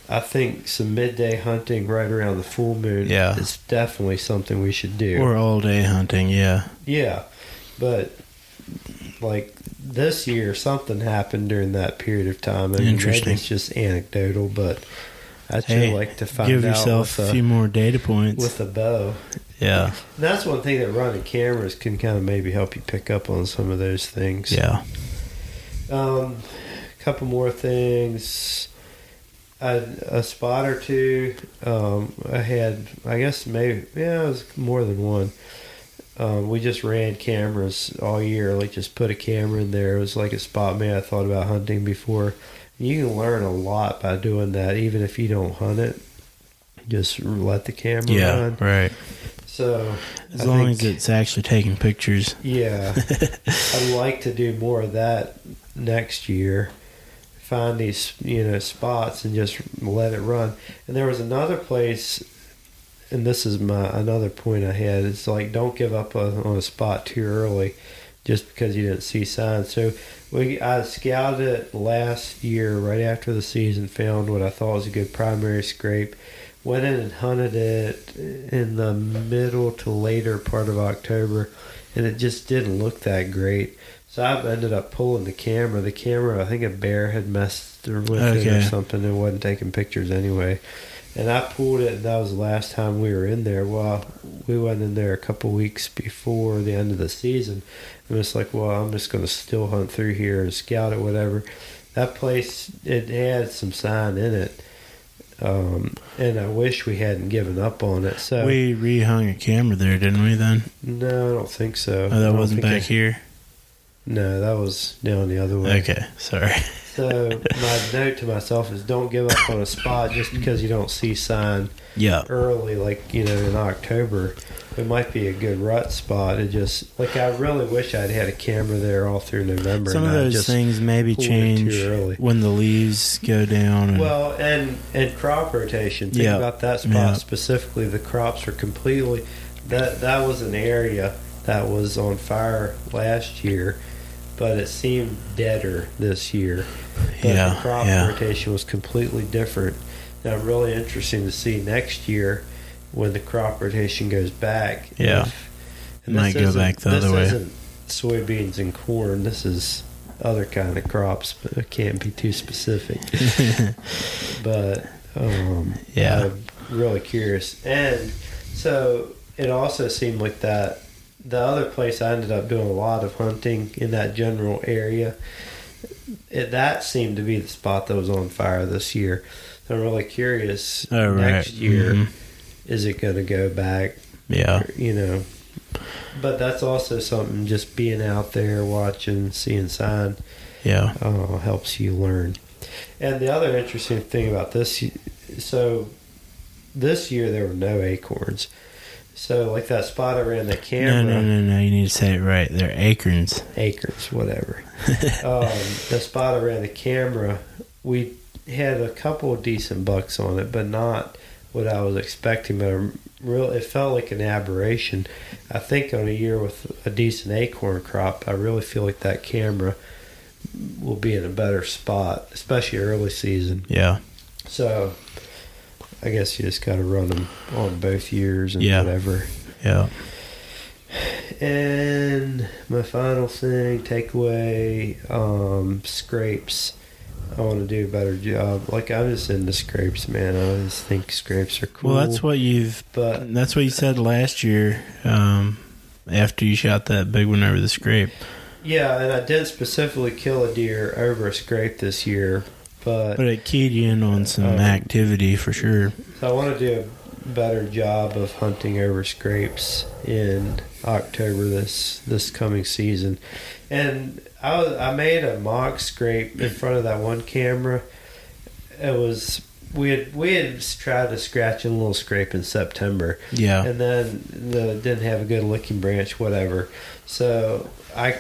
I think some midday hunting right around the full moon Yeah. is definitely something we should do. Or all day hunting. Yeah. yeah, but like this year, something happened during that period of time. I mean, Interesting. Maybe it's just anecdotal, but I'd sure Hey, like to find Give out yourself a few more data points. with a bow. yeah. And that's one thing that running cameras can kind of maybe help you pick up on some of those things. Yeah. Um, a couple more things. I, a spot or two. Um, I had, I guess maybe, yeah, it was more than one. Um, we just ran cameras all year. Like just put a camera in there. It was like a spot man I thought about hunting before. You can learn a lot by doing that, even if you don't hunt it. Just let the camera Yeah. run. Right. So As I long think- as it's actually taking pictures. yeah, I'd like to do more of that next year. Find these, you know, spots and just let it run. And there was another place, and this is my another point I had. It's like don't give up on on a spot too early, just because you didn't see signs. So we I scouted it last year, right after the season, found what I thought was a good primary scrape. Went in and hunted it in the middle to later part of October, and it just didn't look that great. So I've ended up pulling the camera. The camera, I think a bear had messed with it or something and wasn't taking pictures anyway. And I pulled it, and that was the last time we were in there. Well, we went in there a couple weeks before the end of the season. And it's like, well, I'm just going to still hunt through here and scout it, whatever. That place, it had some sign in it. Um, and I wish we hadn't given up on it. So We rehung a camera there, didn't we? Then. no, I don't think so. Oh, that wasn't back I- here. No, that was down the other way. Okay. Sorry. So my note to myself is don't give up on a spot just because you don't see sign Yeah. early, like you know in October. It might be a good rut spot. It just like I really wish I'd had a camera there all through November. Some of those just, things maybe change early. when the leaves go down. And, Well, and and crop rotation. Think Yeah. about that spot Yeah. specifically. The crops are completely that that was an area that was on fire last year, but it seemed deader this year. But Yeah, the crop yeah. rotation was completely different. Now, really interesting to see next year when the crop rotation goes back. Yeah. If- might go back the other way. Isn't soybeans and corn. This is other kind of crops, but I can't be too specific but um, Yeah. I'm really curious. And so it also seemed like that the other place I ended up doing a lot of hunting in that general area. It, that seemed to be the spot that was on fire this year. So I'm really curious. oh, right. Next year, Mhm. is it going to go back? Yeah. Or, you know. But that's also something. Just being out there, watching, seeing sign Yeah. uh, helps you learn. And the other interesting thing about this, so this year there were no acorns. So like that spot around the camera, no, no, no. no. You need to say it right. They're acorns. acres, whatever. um, the spot around the camera, we had a couple of decent bucks on it, but not what I was expecting. But a real, it felt like an aberration. I think on a year with a decent acorn crop, I really feel like that camera will be in a better spot, especially early season. Yeah. So I guess you just got to run them on both years and Yeah. whatever. Yeah. And my final thing, takeaway, um, scrapes. I want to do a better job. Like I'm just into scrapes, man. I just think scrapes are cool. Well, that's what you've. But That's what you said last year. Um, after you shot that big one over the scrape. yeah, and I did specifically kill a deer over a scrape this year but, But it keyed you in on some Um, activity for sure. so I want to do a better job of hunting over scrapes in October this this coming season. And I was, I made a mock scrape in front of that one camera. It was we had we had tried to scratch a little scrape in September, Yeah. and then the didn't have a good looking branch, whatever. So I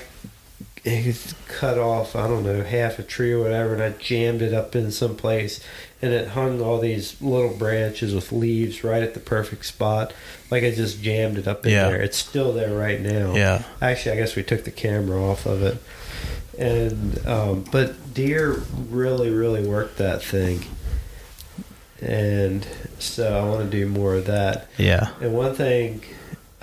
cut off I don't know half a tree or whatever, and I jammed it up in some place, and it hung all these little branches with leaves right at the perfect spot, like I just jammed it up in Yeah. there. It's still there right now. Yeah. Actually, I guess we took the camera off of it, and um, but deer really really worked that thing. And so I want to do more of that. Yeah. And one thing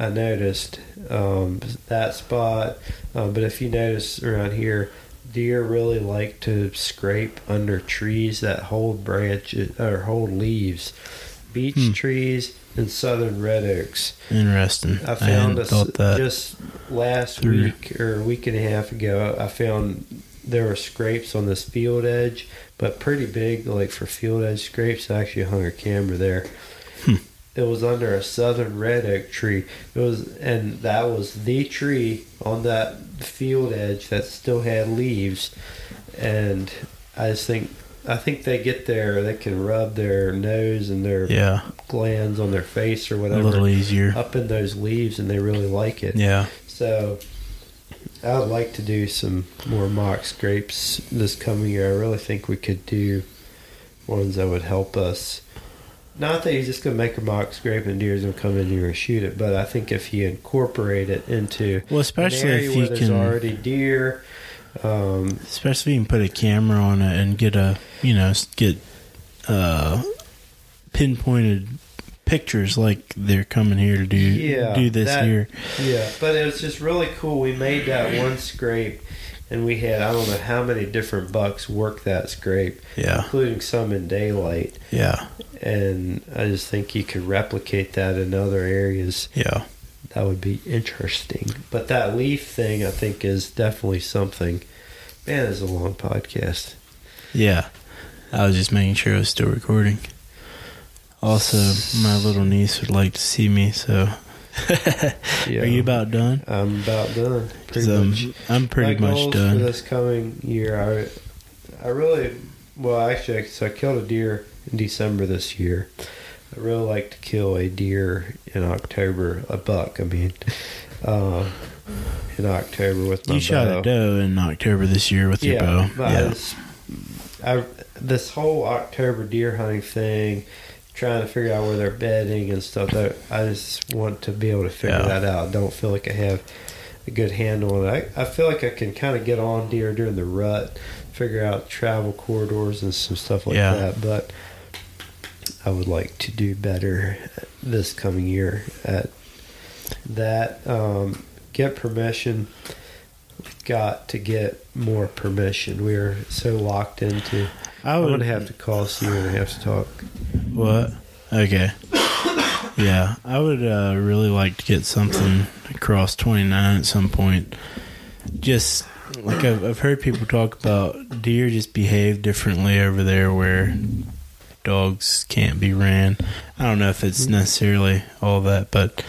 I noticed um, that spot, um, but if you notice around here, deer really like to scrape under trees that hold branches or hold leaves, beech Hmm. trees and southern red oaks. Interesting. I I, found hadn't a, just last through. week or a week and a half ago. I found there were scrapes on this field edge, but pretty big, like for field edge scrapes. I actually hung a camera there. Hmm. It was under a southern red oak tree. It was, and that was the tree on that field edge that still had leaves. And I just think, I think they get there. They can rub their nose and their yeah. glands on their face or whatever. A little easier. up in those leaves and they really like it. Yeah. So I would like to do some more mock scrapes this coming year. I really think we could do ones that would help us. Not that he's just going to make a mock scrape and deer's going to come in here and shoot it, but I think if you incorporate it into Well, especially if you can, already deer, um, especially if you can put a camera on it and get a, you know, get uh, pinpointed pictures like they're coming here to do Yeah, do this that- here. Yeah, but it was just really cool. We made that one scrape, and we had I don't know how many different bucks work that scrape, Yeah. including some in daylight. Yeah. And I just think you could replicate that in other areas. Yeah. That would be interesting. But that leaf thing, I think, is definitely something. Man, it's a long podcast. Yeah. I was just making sure I was still recording. Also, my little niece would like to see me, so Yeah. are you about done? I'm about done. Pretty I'm, much. I'm pretty My much goals For done. this coming year, I, I really, well, actually, so I killed a deer in December this year. I really like to kill a deer in October, a buck. I mean, uh, in October with my You shot bow. a doe in October this year with your bow. Yeah. I, this whole October deer hunting thing, trying to figure out where they're bedding and stuff. I just want to be able to figure Yeah. that out. I don't feel like I have a good handle on it. I, I feel like I can kind of get on deer during the rut, figure out travel corridors and some stuff like Yeah. that. But I would like to do better this coming year at that. Um, get permission. We've got to get more permission. We're so locked into. I I'm would gonna have to call Sue and have to talk. What? Okay. Yeah, I would uh, really like to get something across 29 at some point. Just like I've, I've heard people talk about deer just behave differently over there where dogs can't be ran. I don't know if it's necessarily all that, but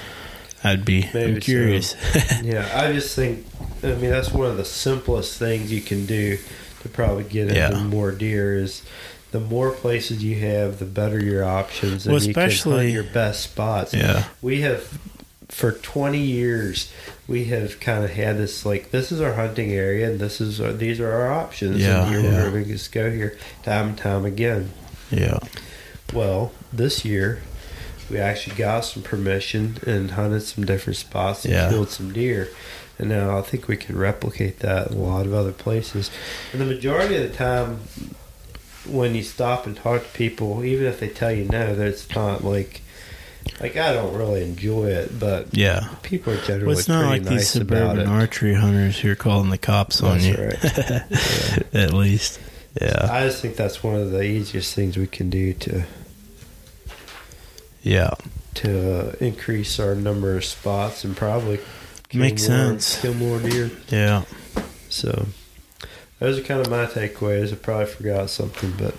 I'd be I'm curious. Yeah, I just think. I mean, that's one of the simplest things you can do to probably get into Yeah. more deer. Is the more places you have, the better your options, and Well, you can hunt your best spots. yeah. we have for 20 years we have kind of had this like this is our hunting area and this is our, these are our options Yeah, and here yeah. we're going to just go here time and time again Yeah. well this year we actually got some permission and hunted some different spots and Yeah. killed some deer and now i think we can replicate that in a lot of other places and the majority of the time when you stop and talk to people even if they tell you no that's not like like i don't really enjoy it but Yeah. People are generally Well, it's not like these nice about suburban archery hunters who are calling the cops on you. right. Yeah. At least. Yeah. I just think that's one of the easiest things we can do to Yeah. to uh, increase our number of spots and probably kill Makes more, sense. Kill more deer. Yeah. So those are kind of my takeaways. I probably forgot something, but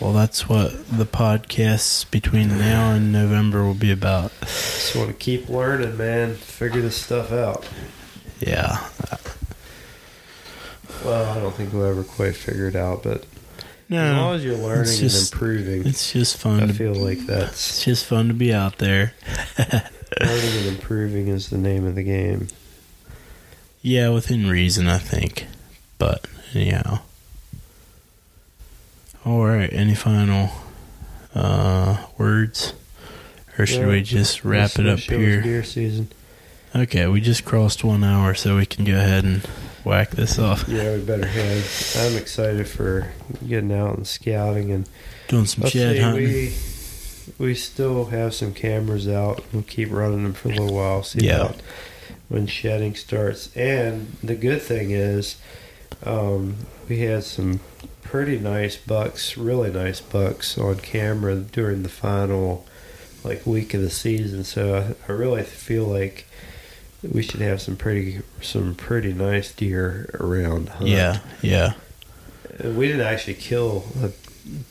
Well, that's what the podcasts between now and November will be about. just want to keep learning, man. Figure this stuff out. Yeah. Well, I don't think we'll ever quite figure it out, but as No, long as you're learning just- and improving, it's just fun. I To, feel like that's it's just fun to be out there. learning and improving is the name of the game. Yeah, within reason, I think. But anyhow. All right. Any final uh, words, or should Yeah, we just wrap it up here? Deer season. Okay, we just crossed one hour, so we can go ahead and whack this off. Yeah, we better head. I'm excited for getting out and scouting and Doing some shed hunting. we we still have some cameras out. We'll keep running them for a little while. See Yeah. about when shedding starts. And the good thing is, um, we had some pretty nice bucks, really nice bucks on camera during the final like week of the season. So I, I really feel like we should have some pretty some pretty nice deer around. hunt. Yeah, yeah. We didn't actually kill a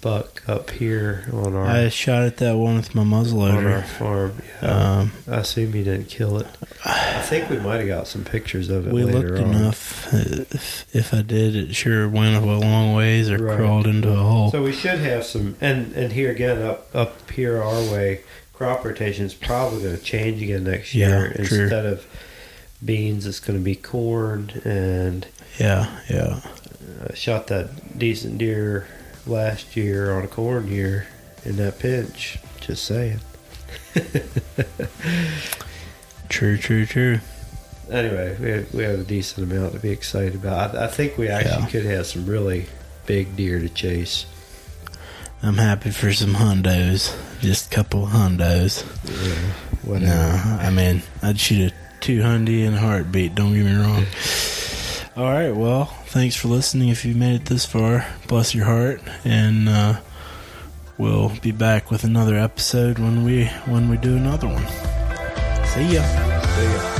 buck up here on our I shot at that one with my muzzleloader on our farm. Yeah. Um, I assume you didn't kill it. I think we might have got some pictures of it we later looked on. enough. If, if I did, it sure went a long ways or Right. crawled into a hole. So we should have some, and and here again up up here our way, crop rotation is probably going to change again next Yeah, year. true. Instead of beans, it's going to be corn. And yeah, yeah. I shot that decent deer last year on a corn year in that pinch. Just saying. True, true, true. Anyway, we have, we have a decent amount to be excited about. I, I think we actually Yeah. could have some really big deer to chase. I'm happy for some hundos. Just a couple of hundos. Yeah, whatever. No, I mean, I'd shoot a two hundy in a heartbeat. Don't get me wrong. All right, well, thanks for listening. If you made it this far, bless your heart, and uh, we'll be back with another episode when we when we do another one. See ya. See ya.